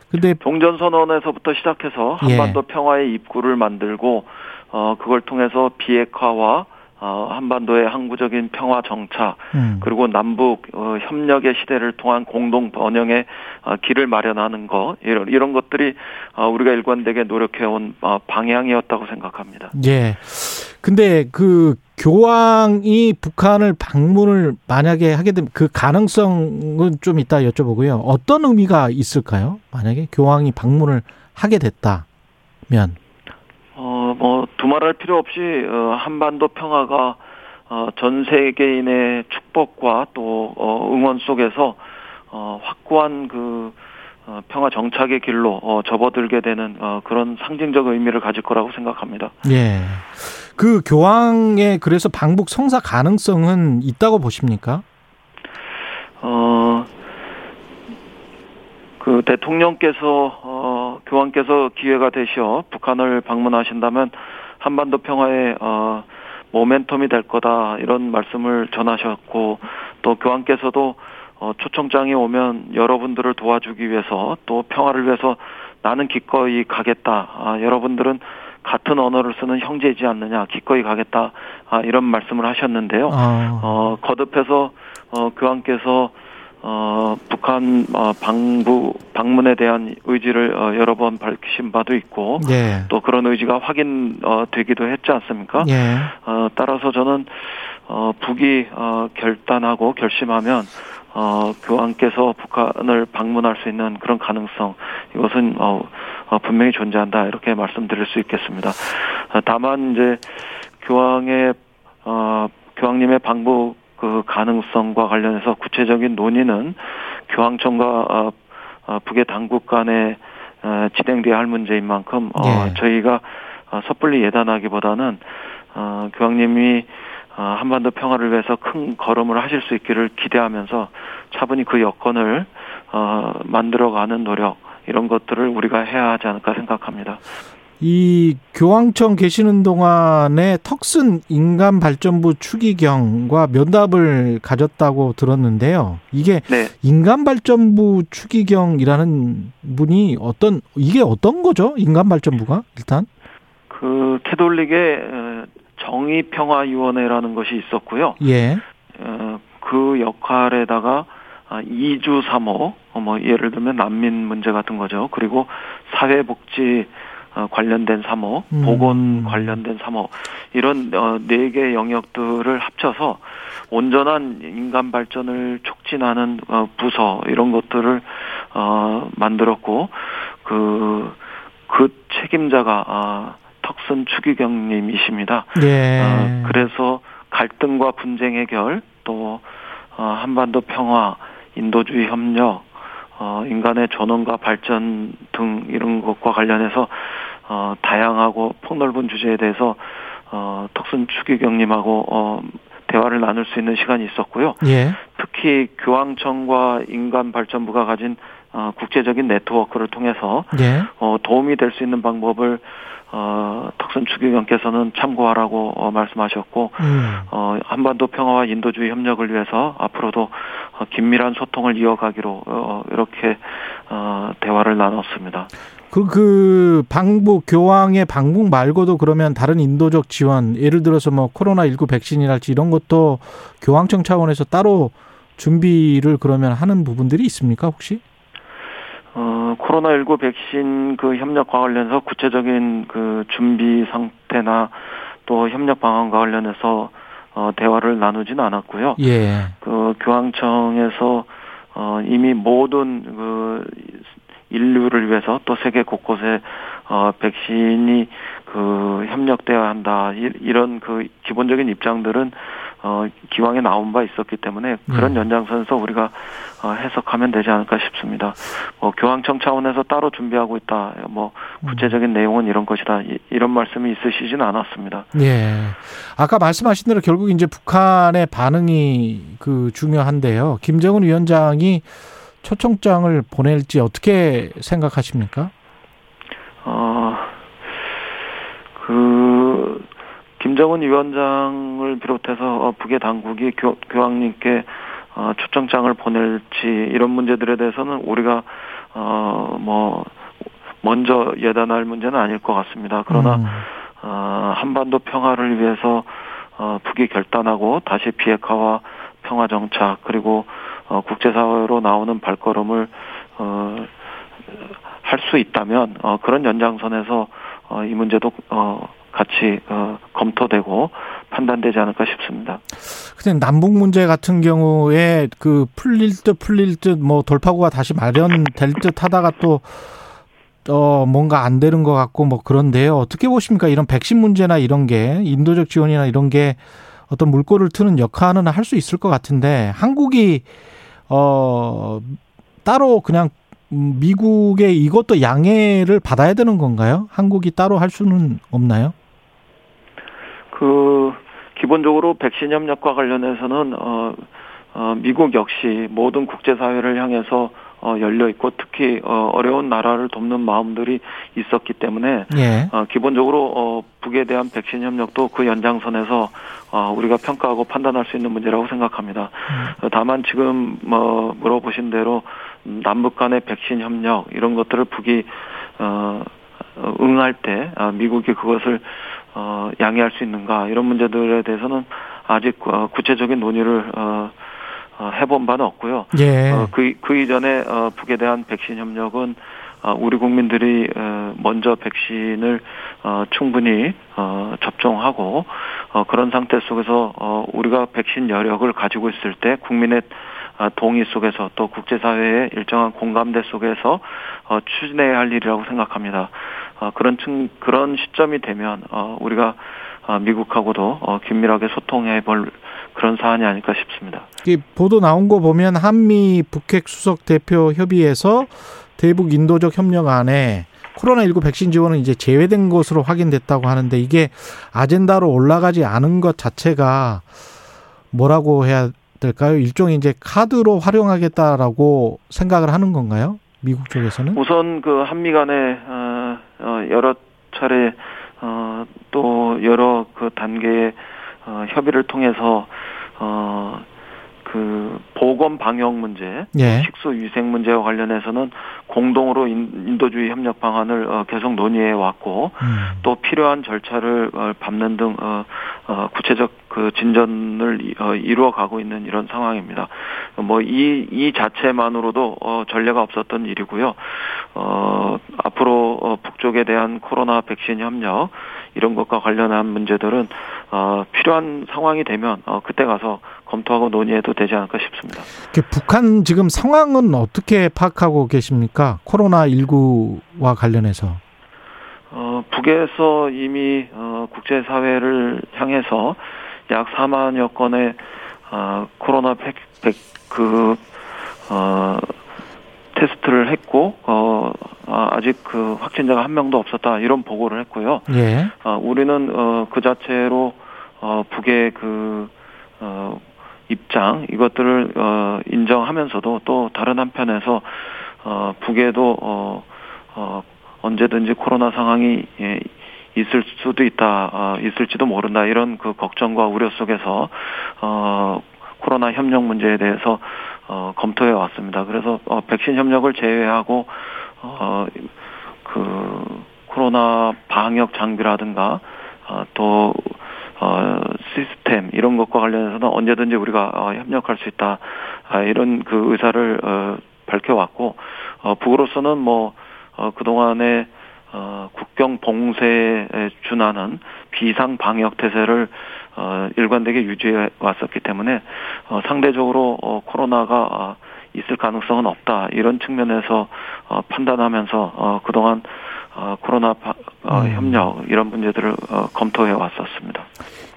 근데 종전선언에서부터 시작해서 예. 한반도 평화의 입구를 만들고 어, 그걸 통해서 비핵화와 어, 한반도의 항구적인 평화 정착 음. 그리고 남북 어, 협력의 시대를 통한 공동 번영의 어, 길을 마련하는 것 이런 이런 것들이 어, 우리가 일관되게 노력해온 어, 방향이었다고 생각합니다. 예. 근데 그 교황이 북한을 방문을 만약에 하게 되면 그 가능성은 좀 이따 여쭤보고요. 어떤 의미가 있을까요? 만약에 교황이 방문을 하게 됐다면. 어, 뭐, 두말할 필요 없이, 어, 한반도 평화가, 어, 전 세계인의 축복과 또, 어, 응원 속에서, 어, 확고한 그, 어, 평화 정착의 길로, 어, 접어들게 되는, 어, 그런 상징적 의미를 가질 거라고 생각합니다. 예. 그 교황의 그래서 방북 성사 가능성은 있다고 보십니까? 어, 그 대통령께서 어 교황께서 기회가 되셔 북한을 방문하신다면 한반도 평화의 어 모멘텀이 될 거다 이런 말씀을 전하셨고 또 교황께서도 어 초청장이 오면 여러분들을 도와주기 위해서 또 평화를 위해서 나는 기꺼이 가겠다. 아, 여러분들은 같은 언어를 쓰는 형제이지 않느냐. 기꺼이 가겠다. 아, 이런 말씀을 하셨는데요. 아, 어, 거듭해서 어, 교황께서 어, 북한 어, 방부 방문에 대한 의지를 어, 여러 번 밝히신 바도 있고 예. 또 그런 의지가 확인 어, 되기도 했지 않습니까? 예. 어, 따라서 저는 어, 북이 어, 결단하고 결심하면 어, 교황께서 북한을 방문할 수 있는 그런 가능성 이것은 어, 어, 분명히 존재한다 이렇게 말씀드릴 수 있겠습니다. 어, 다만 이제 교황의 어, 교황님의 방북 그 가능성과 관련해서 구체적인 논의는 교황청과 어, 어, 북의 당국 간에 어, 진행돼야 할 문제인 만큼 어, 예. 저희가 어, 섣불리 예단하기보다는 어, 교황님이 어, 한반도 평화를 위해서 큰 걸음을 하실 수 있기를 기대하면서 차분히 그 여건을 어, 만들어가는 노력 이런 것들을 우리가 해야 하지 않을까 생각합니다. 이 교황청 계시는 동안에 턱슨 인간 발전부 추기경과 면담을 가졌다고 들었는데요. 이게 네. 인간 발전부 추기경이라는 분이 어떤 이게 어떤 거죠? 인간 발전부가 일단 그 캐톨릭의 어, 정의 평화 위원회라는 것이 있었고요. 예. 어, 그 역할에다가 아, 이주 삼호, 어, 뭐 예를 들면 난민 문제 같은 거죠. 그리고 사회복지 어, 관련된 삼호, 음. 보건 관련된 삼호 이런 어, 네개 영역들을 합쳐서 온전한 인간 발전을 촉진하는 어, 부서 이런 것들을 어, 만들었고 그그 책임자가 아, 턱선 추기경님이십니다. 예. 어, 그래서 갈등과 분쟁 해결 또 어, 한반도 평화, 인도주의 협력, 어, 인간의 존엄과 발전 등 이런 것과 관련해서 어, 다양하고 폭넓은 주제에 대해서 어, 턱순 추기경님하고 어, 대화를 나눌 수 있는 시간이 있었고요. 예. 특히 교황청과 인간발전부가 가진 어, 국제적인 네트워크를 통해서 예. 어, 도움이 될 수 있는 방법을 어, 턱선 추기경께서는 참고하라고 어, 말씀하셨고 음. 어, 한반도 평화와 인도주의 협력을 위해서 앞으로도 어, 긴밀한 소통을 이어가기로 어, 이렇게 어, 대화를 나눴습니다. 그, 그, 방북, 교황의 방북 말고도 그러면 다른 인도적 지원, 예를 들어서 뭐 코로나19 백신이랄지 이런 것도 교황청 차원에서 따로 준비를 그러면 하는 부분들이 있습니까, 혹시? 어, 코로나19 백신 그 협력과 관련해서 구체적인 그 준비 상태나 또 협력 방안과 관련해서 어, 대화를 나누지는 않았고요. 예. 그 교황청에서 어, 이미 모든 그 인류를 위해서 또 세계 곳곳에 어, 백신이 그 협력돼야 한다 이, 이런 그 기본적인 입장들은 어, 기왕에 나온 바 있었기 때문에 그런 네. 연장선에서 우리가 어, 해석하면 되지 않을까 싶습니다. 뭐 교황청 차원에서 따로 준비하고 있다. 뭐 구체적인 내용은 이런 것이다. 이, 이런 말씀이 있으시지는 않았습니다. 예. 아까 말씀하신 대로 결국 이제 북한의 반응이 그 중요한데요. 김정은 위원장이 초청장을 보낼지 어떻게 생각하십니까? 어, 그, 김정은 위원장을 비롯해서 어, 북의 당국이 교, 교황님께 어, 초청장을 보낼지 이런 문제들에 대해서는 우리가 어, 뭐 먼저 예단할 문제는 아닐 것 같습니다. 그러나 음. 어, 한반도 평화를 위해서 어, 북이 결단하고 다시 비핵화와 평화 정착 그리고 어, 국제사회로 나오는 발걸음을 어, 할 수 있다면 어, 그런 연장선에서 어, 이 문제도 어, 같이 어, 검토되고 판단되지 않을까 싶습니다. 근데 남북 문제 같은 경우에 그 풀릴 듯 풀릴 듯 뭐 돌파구가 다시 마련될 듯 하다가 또 어, 뭔가 안 되는 것 같고 뭐 그런데요. 어떻게 보십니까? 이런 백신 문제나 이런 게 인도적 지원이나 이런 게 어떤 물꼬를 트는 역할은 할 수 있을 것 같은데 한국이 어 따로 그냥 미국의 이것도 양해를 받아야 되는 건가요? 한국이 따로 할 수는 없나요? 그 기본적으로 백신 협력과 관련해서는 어, 어 미국 역시 모든 국제사회를 향해서 어 열려 있고 특히 어 어려운 나라를 돕는 마음들이 있었기 때문에 예. 어 기본적으로 어 북에 대한 백신 협력도 그 연장선에서 어 우리가 평가하고 판단할 수 있는 문제라고 생각합니다. 어, 다만 지금 뭐 물어보신 대로 남북 간의 백신 협력 이런 것들을 북이 어 어, 응할 때 아, 미국이 그것을 어, 양해할 수 있는가 이런 문제들에 대해서는 아직 어, 구체적인 논의를 어, 어, 해본 바는 없고요. 예. 어, 그, 그 이전에 어, 북에 대한 백신 협력은 어, 우리 국민들이 어, 먼저 백신을 어, 충분히 어, 접종하고 어, 그런 상태 속에서 어, 우리가 백신 여력을 가지고 있을 때 국민의 아, 동의 속에서 또 국제사회의 일정한 공감대 속에서 어, 추진해야 할 일이라고 생각합니다. 어, 그런 층 그런 시점이 되면 어, 우리가 어, 미국하고도 어, 긴밀하게 소통해 볼 그런 사안이 아닐까 싶습니다. 이 보도 나온 거 보면 한미 북핵 수석 대표 협의에서 대북 인도적 협력안에 코로나19 백신 지원은 이제 제외된 것으로 확인됐다고 하는데 이게 아젠다로 올라가지 않은 것 자체가 뭐라고 해야 될까요? 일종의 이제 카드로 활용하겠다라고 생각을 하는 건가요? 미국 쪽에서는? 우선 그 한미 간에 어, 어, 여러 차례 어, 또 여러 그 단계의 어, 협의를 통해서 어, 그 보건 방역 문제, 예. 식수 위생 문제와 관련해서는 공동으로 인- 인도주의 협력 방안을 어, 계속 논의해 왔고 음. 또 필요한 절차를 어, 밟는 등 어, 어, 구체적 그 진전을 이- 어, 이루어 가고 있는 이런 상황입니다. 뭐이이 자체만으로도 어, 전례가 없었던 일이고요. 어, 앞으로 어, 북쪽에 대한 코로나 백신 협력 이런 것과 관련한 문제들은 어, 필요한 상황이 되면 어, 그때 가서 검토하고 논의해도 되지 않을까 싶습니다. 그 북한 지금 상황은 어떻게 파악하고 계십니까? 코로나 19와 관련해서. 어, 북에서 이미 어, 국제사회를 향해서 약 4만여 건의 어, 코로나 백, 백, 그, 어, 테스트를 했고, 어, 아, 아직 그 확진자가 한 명도 없었다, 이런 보고를 했고요. 예. 어, 우리는 어, 그 자체로 어, 북의 그 어, 입장 이것들을 어, 인정하면서도 또 다른 한편에서 어, 북에도 어, 어, 언제든지 코로나 상황이 예, 있을 수도 있다, 어, 있을지도 모른다 이런 그 걱정과 우려 속에서 어, 코로나 협력 문제에 대해서 어, 검토해 왔습니다. 그래서 어, 백신 협력을 제외하고 어, 그 코로나 방역 장비라든가 어, 또 어, 시스템 이런 것과 관련해서는 언제든지 우리가 어, 협력할 수 있다 아, 이런 그 의사를 어, 밝혀왔고 어, 북으로서는 뭐 어, 그동안에 어, 국경 봉쇄에 준하는 비상 방역 태세를 어, 일관되게 유지해 왔었기 때문에 어, 상대적으로 어, 코로나가 어, 있을 가능성은 없다. 이런 측면에서 어, 판단하면서 어, 그동안 어, 코로나 바, 어, 음. 협력 이런 문제들을 어, 검토해 왔었습니다.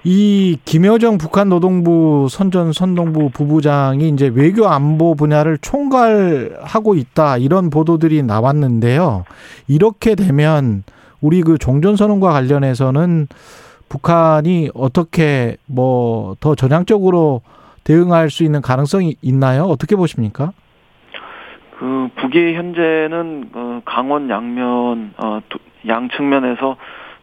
이 김여정 북한 노동부 선전 선동부 부부장이 이제 외교 안보 분야를 총괄하고 있다 이런 보도들이 나왔는데요. 이렇게 되면 우리 그 종전선언과 관련해서는 북한이 어떻게 뭐 더 전향적으로 대응할 수 있는 가능성이 있나요? 어떻게 보십니까? 그 북이 현재는 어, 강원 양면 어, 두- 양 측면에서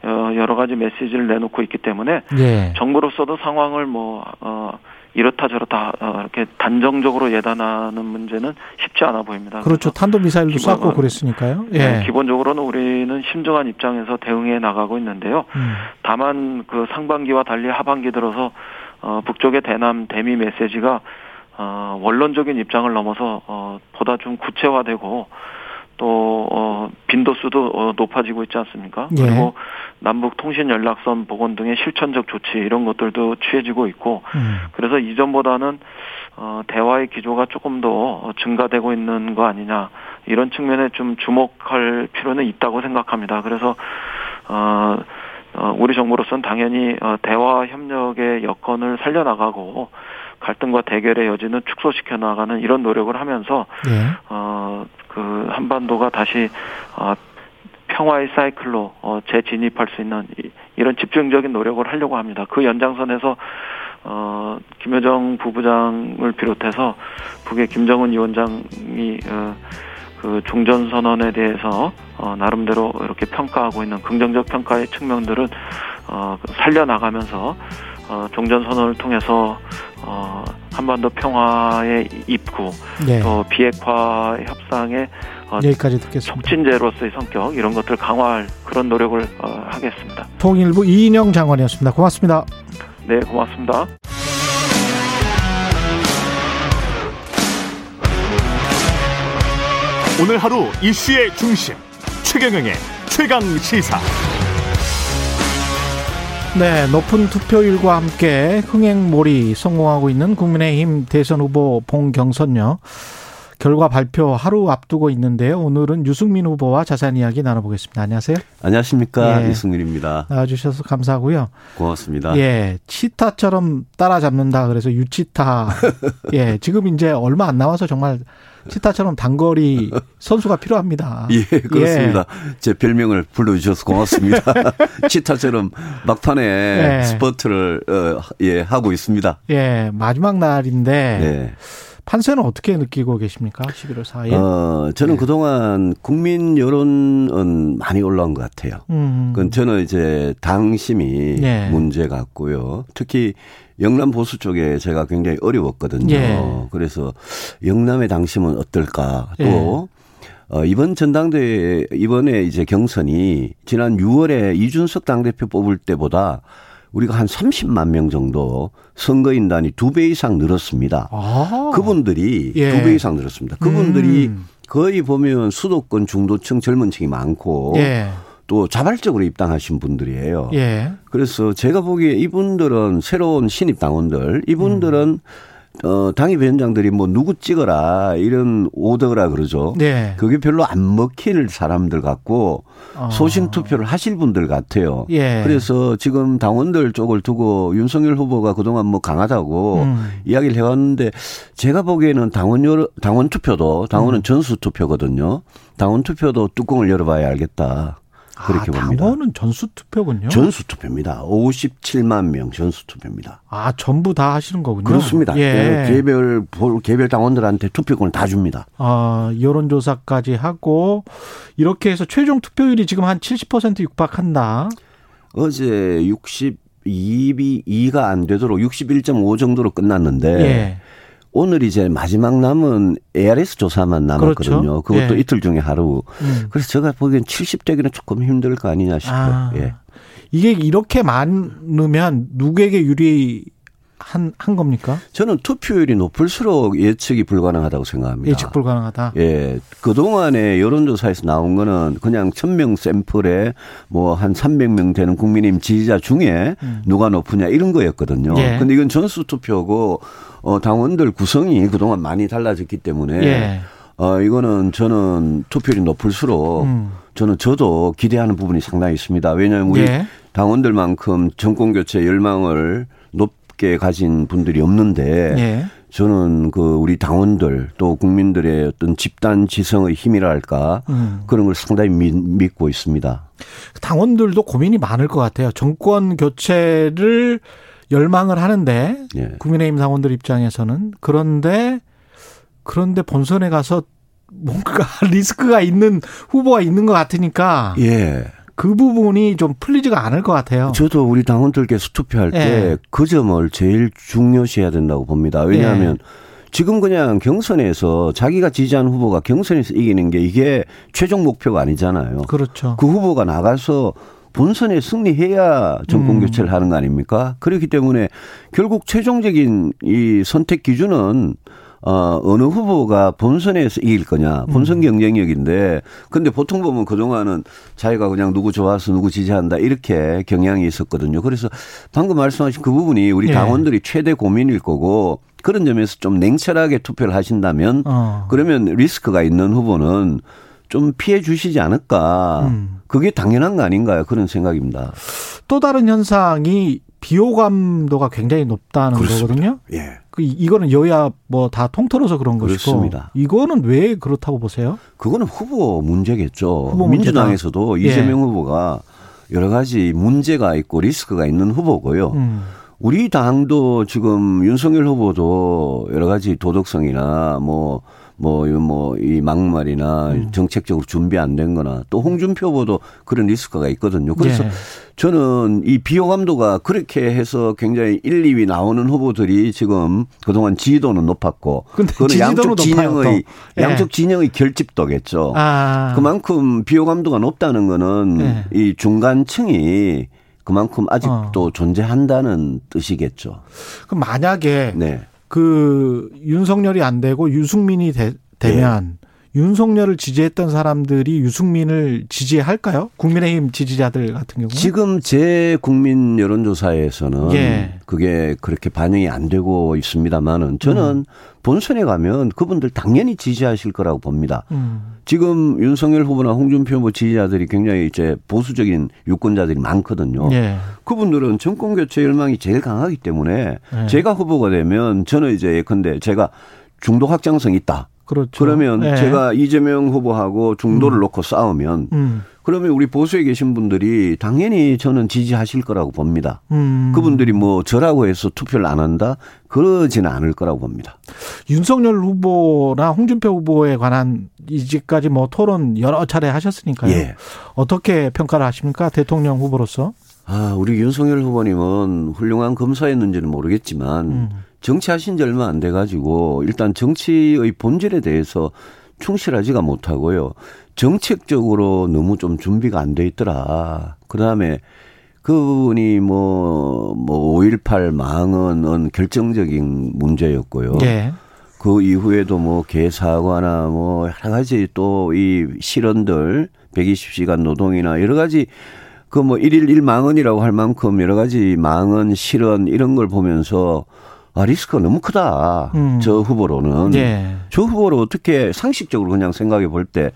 어, 여러 가지 메시지를 내놓고 있기 때문에 예. 정부로서도 상황을 뭐 어, 이렇다 저렇다 어, 이렇게 단정적으로 예단하는 문제는 쉽지 않아 보입니다. 그렇죠. 탄도 미사일도 쐈고 그랬으니까요. 예. 네, 기본적으로는 우리는 신중한 입장에서 대응해 나가고 있는데요. 음. 다만 그 상반기와 달리 하반기 들어서 어, 북쪽의 대남 대미 메시지가 어, 원론적인 입장을 넘어서 어, 보다 좀 구체화되고 또 어, 빈도수도 어, 높아지고 있지 않습니까? 예. 그리고 남북 통신 연락선 복원 등의 실천적 조치 이런 것들도 취해지고 있고 음. 그래서 이전보다는 어, 대화의 기조가 조금 더 증가되고 있는 거 아니냐 이런 측면에 좀 주목할 필요는 있다고 생각합니다. 그래서 어, 어, 우리 정부로서는 당연히 어, 대화 협력의 여건을 살려나가고 갈등과 대결의 여지는 축소시켜 나가는 이런 노력을 하면서 예. 어, 그 한반도가 다시 어, 평화의 사이클로 어, 재진입할 수 있는 이, 이런 집중적인 노력을 하려고 합니다. 그 연장선에서 어, 김여정 부부장을 비롯해서 북의 김정은 위원장이 어, 그 종전 선언에 대해서 어, 나름대로 이렇게 평가하고 있는 긍정적 평가의 측면들은 어, 살려 나가면서 어, 종전 선언을 통해서 어, 한반도 평화의 입구 예. 또 비핵화 협상의 어, 여기까지 듣겠습니다. 촉진제로서의 성격 이런 것들 강화할 그런 노력을 어, 하겠습니다. 통일부 이인영 장관이었습니다. 고맙습니다. 네, 고맙습니다. 오늘 하루 이슈의 중심 최경영의 최강 시사. 네, 높은 투표율과 함께 흥행몰이 성공하고 있는 국민의힘 대선 후보 봉경선요. 결과 발표 하루 앞두고 있는데요. 오늘은 유승민 후보와 자세한 이야기 나눠보겠습니다. 안녕하세요. 안녕하십니까 예. 유승민입니다. 나와주셔서 감사하고요. 고맙습니다. 예, 치타처럼 따라잡는다. 그래서 유치타. 예, 지금 이제 얼마 안 남아서 정말 치타처럼 단거리 선수가 필요합니다. 예, 그렇습니다. 제 별명을 불러주셔서 고맙습니다. 치타처럼 막판에 예. 스포트를 어, 예 하고 있습니다. 예, 마지막 날인데 예. 판세는 어떻게 느끼고 계십니까? 11월 4일. 어, 저는 네. 그동안 국민 여론은 많이 올라온 것 같아요. 음. 그건 저는 이제 당심이 예. 문제 같고요. 특히 영남 보수 쪽에 제가 굉장히 어려웠거든요. 예. 그래서 영남의 당심은 어떨까? 또 예. 어, 이번 전당대회 이번에 이제 경선이 지난 6월에 이준석 당대표 뽑을 때보다 우리가 한 30만 명 정도 선거인단이 두 배 이상 늘었습니다. 아. 그분들이 예. 두배 이상 늘었습니다. 그분들이 음. 거의 보면 수도권 중도층 젊은 층이 많고 예. 또 자발적으로 입당하신 분들이에요. 예. 그래서 제가 보기에 이분들은 새로운 신입 당원들, 이분들은 음. 어, 당협위원장들이 뭐 누구 찍어라 이런 오더라 그러죠. 네. 그게 별로 안 먹힐 사람들 같고 아. 소신 투표를 하실 분들 같아요. 예. 그래서 지금 당원들 쪽을 두고 윤석열 후보가 그동안 뭐 강하다고 음. 이야기를 해왔는데 제가 보기에는 당원 열 당원 투표도 음. 당원은 전수 투표거든요. 당원 투표도 뚜껑을 열어봐야 알겠다. 그렇게 아, 봅니다. 당원은 전수 투표군요. 전수 투표입니다. 57만 명 전수 투표입니다. 아, 전부 다 하시는 거군요. 그렇습니다. 예. 예, 개별 볼- 개별 당원들한테 투표권을 다 줍니다. 아, 여론조사까지 하고 이렇게 해서 최종 투표율이 지금 한 70% 육박한다. 어제 62비 2가 안 되도록 61.5 정도로 끝났는데 예. 오늘 이제 마지막 남은 ARS 조사만 남았거든요. 그렇죠. 그것도 예. 이틀 중에 하루. 음. 그래서 제가 보기엔 70대기는 조금 힘들 거 아니냐 싶어요. 아, 예. 이게 이렇게 많으면 누구에게 유리 한 한 겁니까? 저는 투표율이 높을수록 예측이 불가능하다고 생각합니다. 예측 불가능하다. 예. 그동안에 여론조사에서 나온 거는 그냥 1000명 샘플에 뭐한 300명 되는 국민의힘 지지자 중에 누가 높으냐 이런 거였거든요. 음. 예. 근데 이건 전수 투표고 어 당원들 구성이 그동안 많이 달라졌기 때문에 예. 어 이거는 저는 투표율이 높을수록 음. 저는 저도 기대하는 부분이 상당히 있습니다. 왜냐하면 우리 예. 당원들만큼 정권 교체 열망을 높 게 가진 분들이 없는데 예. 저는 그 우리 당원들 또 국민들의 어떤 집단 지성의 힘이라 할까 음. 그런 걸 상당히 믿, 믿고 있습니다. 당원들도 고민이 많을 것 같아요. 정권 교체를 열망을 하는데 예. 국민의힘 당원들 입장에서는 그런데 그런데 본선에 가서 뭔가 리스크가 있는 후보가 있는 것 같으니까 예. 그 부분이 좀 풀리지가 않을 것 같아요. 저도 우리 당원들께서 투표할 때 예. 그 점을 제일 중요시해야 된다고 봅니다. 왜냐하면 예. 지금 그냥 경선에서 자기가 지지한 후보가 경선에서 이기는 게 이게 최종 목표가 아니잖아요. 그렇죠. 그 후보가 나가서 본선에 승리해야 정권 음. 교체를 하는 거 아닙니까? 그렇기 때문에 결국 최종적인 이 선택 기준은 어, 어느 후보가 본선에서 이길 거냐. 본선 경쟁력인데, 근데 보통 보면 그동안은 자기가 그냥 누구 좋아서 누구 지지한다. 이렇게 경향이 있었거든요. 그래서 방금 말씀하신 그 부분이 우리 예. 당원들이 최대 고민일 거고, 그런 점에서 좀 냉철하게 투표를 하신다면, 어. 그러면 리스크가 있는 후보는 좀 피해 주시지 않을까. 음. 그게 당연한 거 아닌가요? 그런 생각입니다. 또 다른 현상이 비호감도가 굉장히 높다는 그렇습니다. 거거든요. 예. 그 이- 이거는 여야 뭐 다 통틀어서 그런 것이고 그렇습니다. 이거는 왜 그렇다고 보세요? 그거는 후보 문제겠죠. 후보. 민주당에서도 예. 이재명 후보가 여러 가지 문제가 있고 리스크가 있는 후보고요. 음. 우리 당도 지금 윤석열 후보도 여러 가지 도덕성이나 뭐, 뭐, 뭐, 이 막말이나 음. 정책적으로 준비 안 된 거나 또 홍준표 후보도 그런 리스크가 있거든요. 그래서 예. 저는 이 비호감도가 그렇게 해서 굉장히 1, 2위 나오는 후보들이 지금 그동안 지지도는 높았고 그거는 양쪽 진영의 또. 예. 양쪽 진영의 결집도겠죠. 아. 그만큼 비호감도가 높다는 거는 네. 이 중간층이 그만큼 아직도 어. 존재한다는 뜻이겠죠. 그럼 만약에 네. 그 윤석열이 안 되고 유승민이 되, 면 윤석열을 지지했던 사람들이 유승민을 지지할까요? 국민의힘 지지자들 같은 경우. 지금 제 국민 여론조사에서는 예. 그게 그렇게 반영이 안 되고 있습니다만은 저는 음. 본선에 가면 그분들 당연히 지지하실 거라고 봅니다. 음. 지금 윤석열 후보나 홍준표 후보 지지자들이 굉장히 이제 보수적인 유권자들이 많거든요. 예. 그분들은 정권 교체 열망이 제일 강하기 때문에 네. 제가 후보가 되면 저는 이제 예컨대 제가 중도 확장성이 있다. 그렇죠. 그러면 예. 제가 이재명 후보하고 중도를 음. 놓고 싸우면 음. 그러면 우리 보수에 계신 분들이 당연히 저는 지지하실 거라고 봅니다. 음. 그분들이 뭐 저라고 해서 투표를 안 한다? 그러지는 않을 거라고 봅니다. 윤석열 후보나 홍준표 후보에 관한 이제까지 뭐 토론 여러 차례 하셨으니까요. 예. 어떻게 평가를 하십니까? 대통령 후보로서? 아, 우리 윤석열 후보님은 훌륭한 검사였는지는 모르겠지만 음. 정치하신 지 얼마 안 돼가지고 일단 정치의 본질에 대해서 충실하지가 못하고요. 정책적으로 너무 좀 준비가 안 돼 있더라. 그 다음에 그분이 뭐, 뭐, 5.18 망언은 결정적인 문제였고요. 예. 그 이후에도 뭐 개사과나 뭐 여러 가지 또 이 실언들 120시간 노동이나 여러 가지 그뭐 일일 일망언이라고 할 만큼 여러 가지 망언 실언 이런 걸 보면서 아 리스크가 너무 크다. 음. 저 후보로는 예. 저 후보로 어떻게 상식적으로 그냥 생각해 볼 때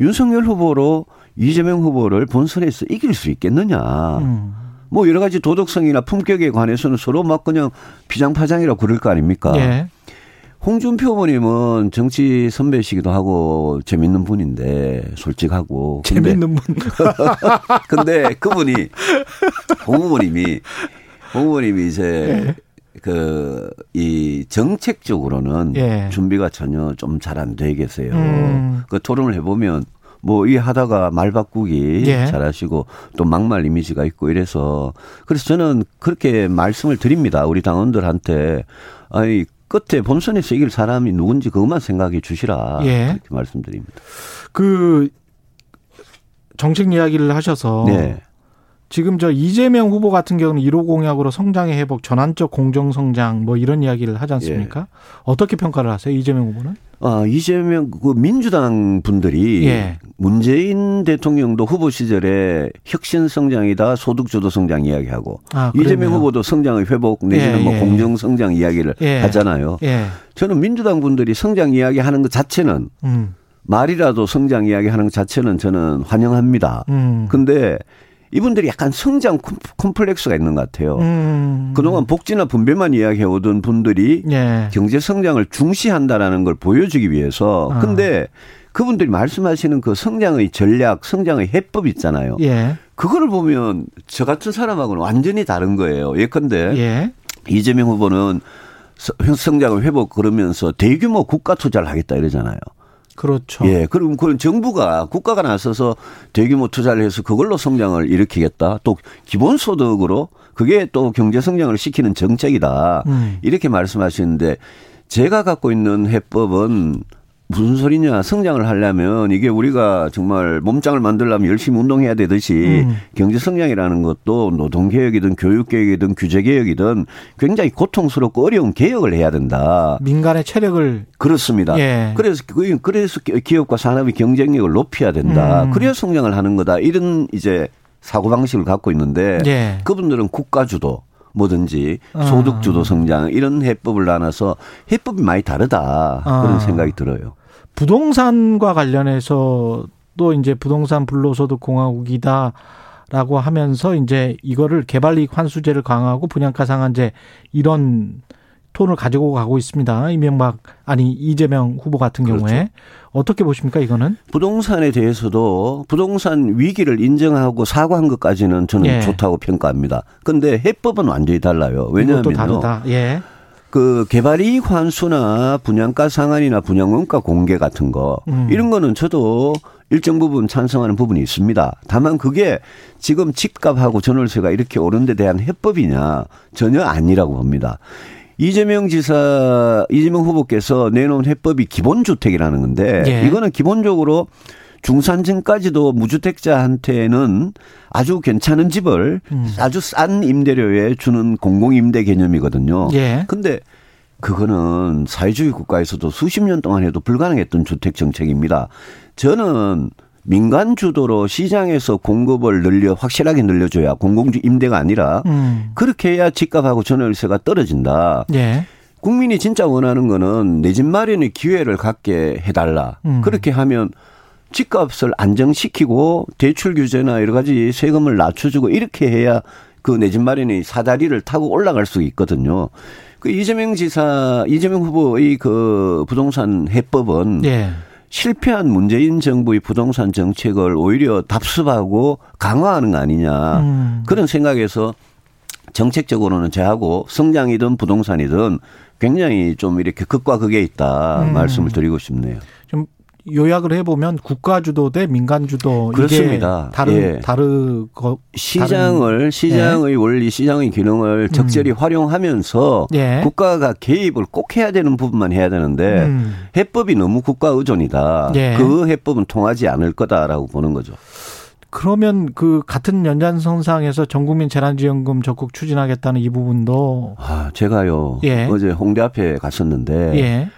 윤석열 후보로 이재명 후보를 본선에서 이길 수 있겠느냐. 음. 뭐 여러 가지 도덕성이나 품격에 관해서는 서로 막 그냥 비장파장이라고 그럴 거 아닙니까? 예. 홍준표 후보님은 정치 선배시기도 하고 재밌는 분인데 솔직하고 재밌는 분. 근데 그분이 홍 후보님이 홍 후보님이 이제 그 이 정책적으로는 예. 준비가 전혀 좀 잘 안 돼 계세요. 음. 그 토론을 해보면 뭐이 하다가 말 바꾸기 예. 잘하시고 또 막말 이미지가 있고 이래서 그래서 저는 그렇게 말씀을 드립니다. 우리 당원들한테 아니 끝에 본선에서 이길 사람이 누군지 그것만 생각해 주시라 예. 그렇게 말씀드립니다. 그 정책 이야기를 하셔서 네. 지금 저 이재명 후보 같은 경우는 1호 공약으로 성장의 회복, 전환적 공정 성장 뭐 이런 이야기를 하지 않습니까? 어떻게 평가를 하세요? 이재명 후보는? 아, 이재명 그 민주당 분들이 예. 문재인 대통령도 후보 시절에 혁신 성장이다 소득 주도 성장 이야기하고 아, 이재명. 후보도 성장의 회복 내지는 예, 뭐 예. 공정 성장 이야기를 예. 하잖아요. 예. 저는 민주당 분들이 성장 이야기 하는 것 자체는 음. 말이라도 성장 이야기 하는 것 자체는 저는 환영합니다. 음. 근데 이분들이 약간 성장 콤- 콤플렉스가 있는 것 같아요. 음. 그동안 복지나 분배만 이야기해 오던 분들이 예. 경제 성장을 중시한다라는 걸 보여주기 위해서 아. 근데 그분들이 말씀하시는 그 성장의 전략, 성장의 해법 있잖아요. 예. 그거를 보면 저 같은 사람하고는 완전히 다른 거예요. 예컨대 예. 이재명 후보는 서- 성장을 회복 그러면서 대규모 국가 투자를 하겠다 이러잖아요. 그렇죠. 예, 그럼 그런 정부가 국가가 나서서 대규모 투자를 해서 그걸로 성장을 일으키겠다. 또 기본소득으로 그게 또 경제 성장을 시키는 정책이다. 음. 이렇게 말씀하시는데 제가 갖고 있는 해법은 무슨 소리냐. 성장을 하려면 이게 우리가 정말 몸짱을 만들려면 열심히 운동해야 되듯이 음. 경제 성장이라는 것도 노동개혁이든 교육개혁이든 규제개혁이든 굉장히 고통스럽고 어려운 개혁을 해야 된다. 민간의 체력을 그렇습니다. 예. 그래서 그- 그래서 기업과 산업의 경쟁력을 높여야 된다. 음. 그래야 성장을 하는 거다. 이런 이제 사고 방식을 갖고 있는데 예. 그분들은 국가 주도 뭐든지 아. 소득 주도 성장 이런 해법을 나눠서 해법이 많이 다르다 아. 그런 생각이 들어요. 부동산과 관련해서 또 이제 부동산 불로소득 공화국이다 라고 하면서 이제 이거를 개발 이익 환수제를 강화하고 분양가 상한제 이런 톤을 가지고 가고 있습니다. 이명박 아니 이재명 후보 같은 그렇죠. 경우에 어떻게 보십니까 이거는? 부동산에 대해서도 부동산 위기를 인정하고 사과한 것까지는 저는 예. 좋다고 평가합니다. 근데 해법은 완전히 달라요. 왜냐하면요. 다르다. 예. 그 개발 이익 환수나 분양가 상한이나 분양원가 공개 같은 거 음. 이런 거는 저도 일정 부분 찬성하는 부분이 있습니다. 다만 그게 지금 집값하고 전월세가 이렇게 오른 데 대한 해법이냐 전혀 아니라고 봅니다. 이재명 지사, 이재명 후보께서 내놓은 해법이 기본주택이라는 건데 예. 이거는 기본적으로 중산층까지도 무주택자한테는 아주 괜찮은 집을 음. 아주 싼 임대료에 주는 공공임대 개념이거든요. 예. 근데 그거는 사회주의 국가에서도 수십 년 동안 해도 불가능했던 주택 정책입니다. 저는 민간 주도로 시장에서 공급을 늘려 확실하게 늘려줘야 공공주 임대가 아니라 음. 그렇게 해야 집값하고 전월세가 떨어진다. 예. 국민이 진짜 원하는 거는 내 집 마련의 기회를 갖게 해달라. 음. 그렇게 하면 집값을 안정시키고 대출 규제나 여러 가지 세금을 낮춰주고 이렇게 해야 그 내 집 마련의 사다리를 타고 올라갈 수 있거든요. 그 이재명 지사, 이재명 후보의 그 부동산 해법은 예. 실패한 문재인 정부의 부동산 정책을 오히려 답습하고 강화하는 거 아니냐. 음. 그런 생각에서 정책적으로는 저하고 성장이든 부동산이든 굉장히 좀 이렇게 극과 극에 있다 음. 말씀을 드리고 싶네요. 좀 요약을 해보면 국가 주도 대 민간 주도 그렇습니다. 이게 다른 예. 다르거 시장을 시장의 원리, 시장의 기능을 적절히 활용하면서 예. 국가가 개입을 꼭 해야 되는 부분만 해야 되는데 음. 해법이 너무 국가 의존이다. 예. 그 해법은 통하지 않을 거다라고 보는 거죠. 그러면 그 같은 연장선상에서 전국민 재난지원금 적극 추진하겠다는 이 부분도 아, 제가요 예. 어제 홍대 앞에 갔었는데 예.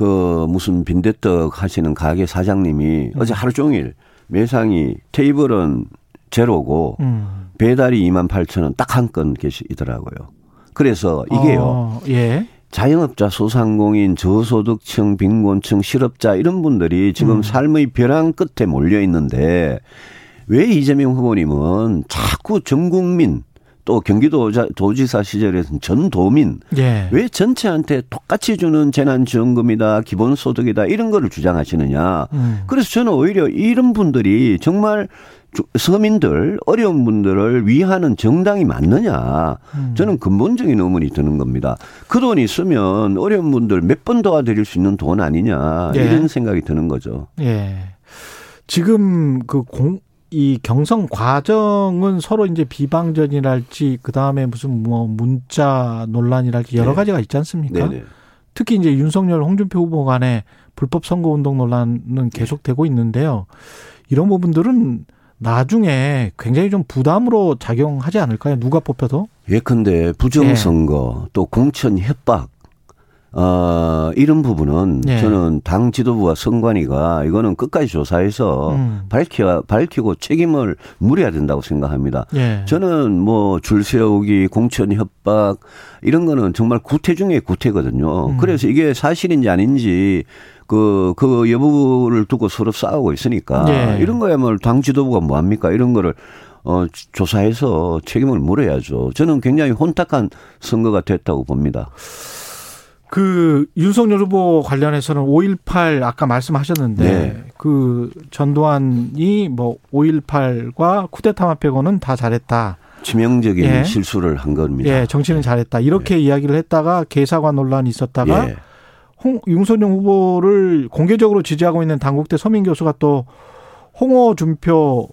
그 무슨 빈대떡 하시는 가게 사장님이 음. 어제 하루 종일 매상이 테이블은 제로고 음. 배달이 2만 8천 원 딱 한 건 계시더라고요. 그래서 이게요. 어, 예. 자영업자, 소상공인, 저소득층, 빈곤층, 실업자 이런 분들이 지금 음. 삶의 벼랑 끝에 몰려 있는데 왜 이재명 후보님은 자꾸 전 국민 또 경기도지사 시절에는 전 도민 예. 왜 전체한테 똑같이 주는 재난지원금이다 기본소득이다 이런 거를 주장하시느냐. 음. 그래서 저는 오히려 이런 분들이 정말 주- 서민들 어려운 분들을 위하는 정당이 맞느냐 음. 저는 근본적인 의문이 드는 겁니다. 그 돈 있으면 어려운 분들 몇 번 도와드릴 수 있는 돈 아니냐 예. 이런 생각이 드는 거죠. 예. 지금 그 공, 이 경선 과정은 서로 이제 비방전이랄지 그 다음에 무슨 뭐 문자 논란이랄지 여러 네. 가지가 있지 않습니까? 네네. 특히 이제 윤석열, 홍준표 후보 간의 불법 선거 운동 논란은 계속되고 있는데요. 이런 부분들은 나중에 굉장히 좀 부담으로 작용하지 않을까요? 누가 뽑혀도? 예컨대 부정선거 또 공천 협박 어, 이런 부분은 예. 저는 당 지도부와 선관위가 이거는 끝까지 조사해서 음. 밝혀 밝히고 책임을 물어야 된다고 생각합니다. 예. 저는 뭐 줄 세우기, 공천 협박 이런 거는 정말 구태 중에 구태거든요. 음. 그래서 이게 사실인지 아닌지 그, 그 여부를 두고 서로 싸우고 있으니까 예. 이런 거야말로 당 지도부가 뭐 합니까? 이런 거를 어, 조사해서 책임을 물어야죠. 저는 굉장히 혼탁한 선거가 됐다고 봅니다. 그 윤석열 후보 관련해서는 5.18 아까 말씀하셨는데 네. 그 전두환이 뭐 5.18과 쿠데타만 빼고는 다 잘했다. 치명적인 예. 실수를 한 겁니다. 예, 정치는 잘했다. 이렇게 이야기를 했다가 개사관 논란이 있었다가 예. 홍, 윤석열 후보를 공개적으로 지지하고 있는 당국대 서민 교수가 또 홍어 준표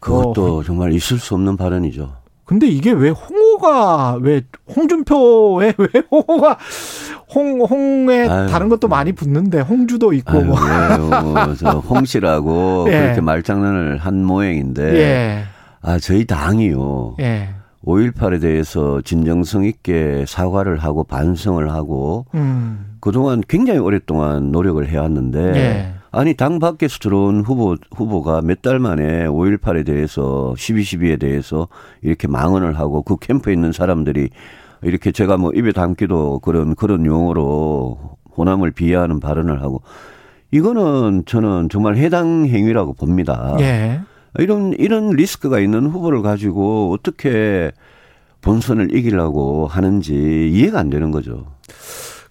그것도 정말 있을 수 없는 발언이죠. 근데 이게 왜 홍 어가 왜 홍준표에 왜 홍어가 홍 홍에 아유. 다른 것도 많이 붙는데 홍주도 있고 아유, 뭐. 저 홍씨라고 예. 그렇게 말장난을 한 모양인데 예. 아 저희 당이요. 예. 5.18에 대해서 진정성 있게 사과를 하고 반성을 하고 음. 그동안 굉장히 오랫동안 노력을 해왔는데 예. 아니 당 밖에서 들어온 후보 후보가 몇 달 만에 5.18에 대해서 12.12에 대해서 이렇게 망언을 하고 그 캠프에 있는 사람들이 이렇게 제가 뭐 입에 담기도 그런 그런 용어로 호남을 비하하는 발언을 하고 이거는 저는 정말 해당 행위라고 봅니다. 예. 이런 이런 리스크가 있는 후보를 가지고 어떻게 본선을 이기려고 하는지 이해가 안 되는 거죠.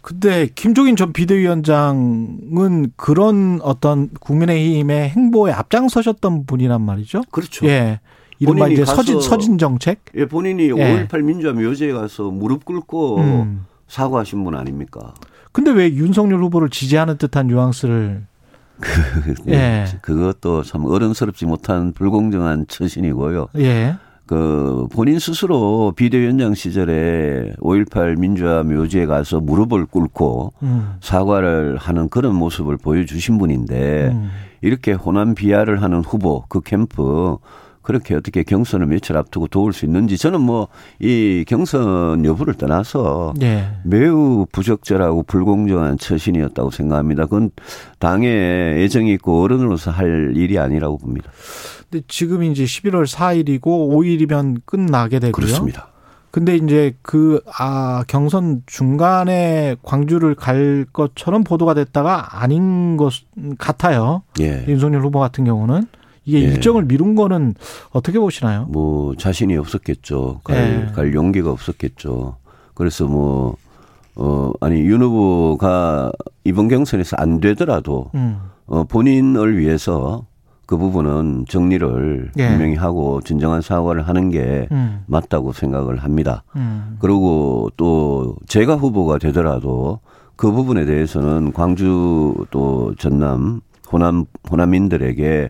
근데 김종인 전 비대위원장은 그런 어떤 국민의힘의 행보에 앞장서셨던 분이란 말이죠. 그렇죠. 예. 이른바 본인이 이제 서진 서진 정책. 예, 본인이 예. 5.18 민주화 묘지에 가서 무릎 꿇고 음. 사과하신 분 아닙니까? 근데 왜 윤석열 후보를 지지하는 듯한 뉘앙스를 예. 그것도 참 어른스럽지 못한 불공정한 처신이고요. 예. 그 본인 스스로 비대위원장 시절에 5.18 민주화 묘지에 가서 무릎을 꿇고 음. 사과를 하는 그런 모습을 보여주신 분인데 음. 이렇게 호남 비하를 하는 후보 그 캠프 그렇게 어떻게 경선을 며칠 앞두고 도울 수 있는지 저는 뭐 이 경선 여부를 떠나서 예. 매우 부적절하고 불공정한 처신이었다고 생각합니다. 그건 당의 애정이 있고 어른으로서 할 일이 아니라고 봅니다. 근데 지금 이제 11월 4일이고 5일이면 끝나게 되고요. 그렇습니다. 근데 이제 그, 아, 경선 중간에 광주를 갈 것처럼 보도가 됐다가 아닌 것 같아요. 예. 윤석열 후보 같은 경우는. 이게 예. 일정을 미룬 거는 어떻게 보시나요? 뭐 자신이 없었겠죠. 갈, 예. 갈 용기가 없었겠죠. 그래서 뭐 어, 아니, 윤 후보가 이번 경선에서 안 되더라도, 음. 어, 본인을 위해서 그 부분은 정리를 예. 분명히 하고 진정한 사과를 하는 게 음. 맞다고 생각을 합니다. 음. 그리고 또 제가 후보가 되더라도 그 부분에 대해서는 광주 또 전남 호남 호남인들에게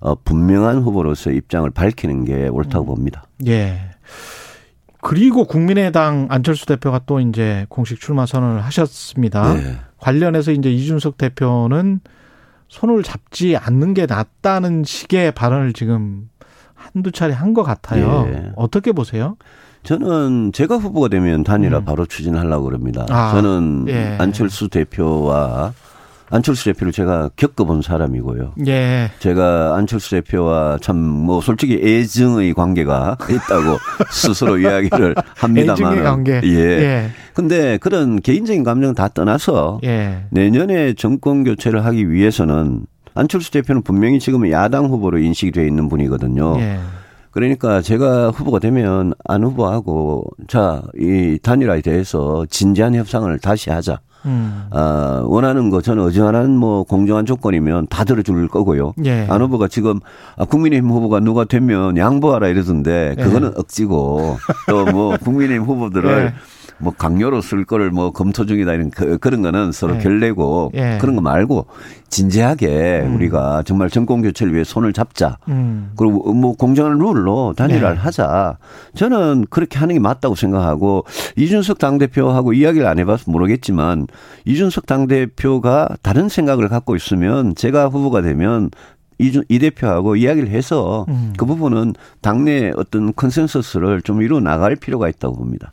어, 분명한 후보로서 입장을 밝히는 게 옳다고 봅니다. 예. 그리고 국민의당 안철수 대표가 또 이제 공식 출마 선언을 하셨습니다. 네. 관련해서 이제 이준석 대표는 손을 잡지 않는 게 낫다는 식의 발언을 지금 한두 차례 한 것 같아요. 예. 어떻게 보세요? 저는 제가 후보가 되면 단일화 음. 바로 추진하려고 그럽니다. 아, 저는 예. 안철수 대표와 안철수 대표를 제가 겪어본 사람이고요. 예. 제가 안철수 대표와 참 뭐 솔직히 애증의 관계가 있다고 스스로 이야기를 합니다만. 애증의 관계. 예. 예. 근데 그런 개인적인 감정 다 떠나서 예. 내년에 정권 교체를 하기 위해서는 안철수 대표는 분명히 지금은 야당 후보로 인식이 되어 있는 분이거든요. 예. 그러니까 제가 후보가 되면 안 후보하고 자, 이 단일화에 대해서 진지한 협상을 다시 하자. 음. 아, 원하는 거 저는 어지간한 뭐 공정한 조건이면 다 들어줄 거고요. 예. 안 후보가 지금 아, 국민의힘 후보가 누가 되면 양보하라 이러던데 예. 그거는 억지고 또 뭐 국민의힘 후보들을 예. 뭐 강요로 쓸 거를 뭐 검토 중이다 이런 그, 그런 거는 서로 예. 결례고 예. 그런 거 말고 진지하게 음. 우리가 정말 정권 교체를 위해 손을 잡자. 음. 그리고 뭐 공정한 룰로 단일화를 네. 하자. 저는 그렇게 하는 게 맞다고 생각하고 이준석 당대표하고 이야기를 안 해봐서 모르겠지만 이준석 당대표가 다른 생각을 갖고 있으면 제가 후보가 되면 이준, 이 대표하고 이야기를 해서 음. 그 부분은 당내 어떤 컨센서스를 좀 이루어 나갈 필요가 있다고 봅니다.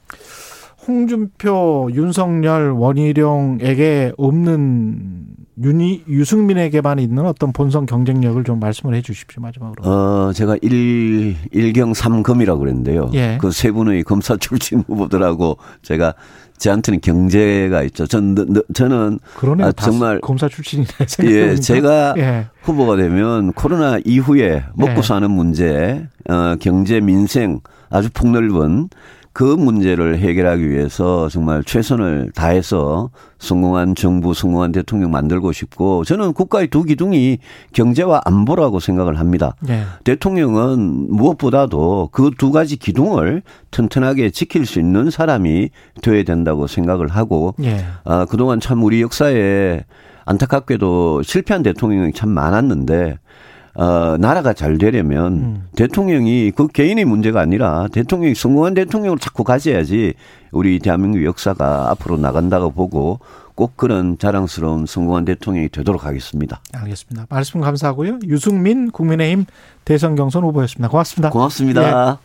홍준표, 윤석열, 원희룡에게 없는 윤희, 유승민에게만 있는 어떤 본선 경쟁력을 좀 말씀을 해 주십시오, 마지막으로. 어, 제가 일, 일경 삼검이라고 그랬는데요. 예. 그세 분의 검사 출신 후보들하고 제가 저한테는 경제가 있죠. 전, 너- 너- 저는 그러네요. 아, 다 정말 검사 출신이네. 예. 제가 예. 후보가 되면 코로나 이후에 먹고 네. 사는 문제, 어, 경제, 민생 아주 폭넓은 그 문제를 해결하기 위해서 정말 최선을 다해서 성공한 정부, 성공한 대통령 만들고 싶고 저는 국가의 두 기둥이 경제와 안보라고 생각을 합니다. 예. 대통령은 무엇보다도 그 두 가지 기둥을 튼튼하게 지킬 수 있는 사람이 되어야 된다고 생각을 하고 예. 아, 그동안 참 우리 역사에 안타깝게도 실패한 대통령이 참 많았는데 어, 나라가 잘 되려면 음. 대통령이 그 개인의 문제가 아니라 대통령이 성공한 대통령을 자꾸 가져야지 우리 대한민국 역사가 앞으로 나간다고 보고 꼭 그런 자랑스러운 성공한 대통령이 되도록 하겠습니다. 알겠습니다. 말씀 감사하고요. 유승민 국민의힘 대선 경선 후보였습니다. 고맙습니다. 고맙습니다.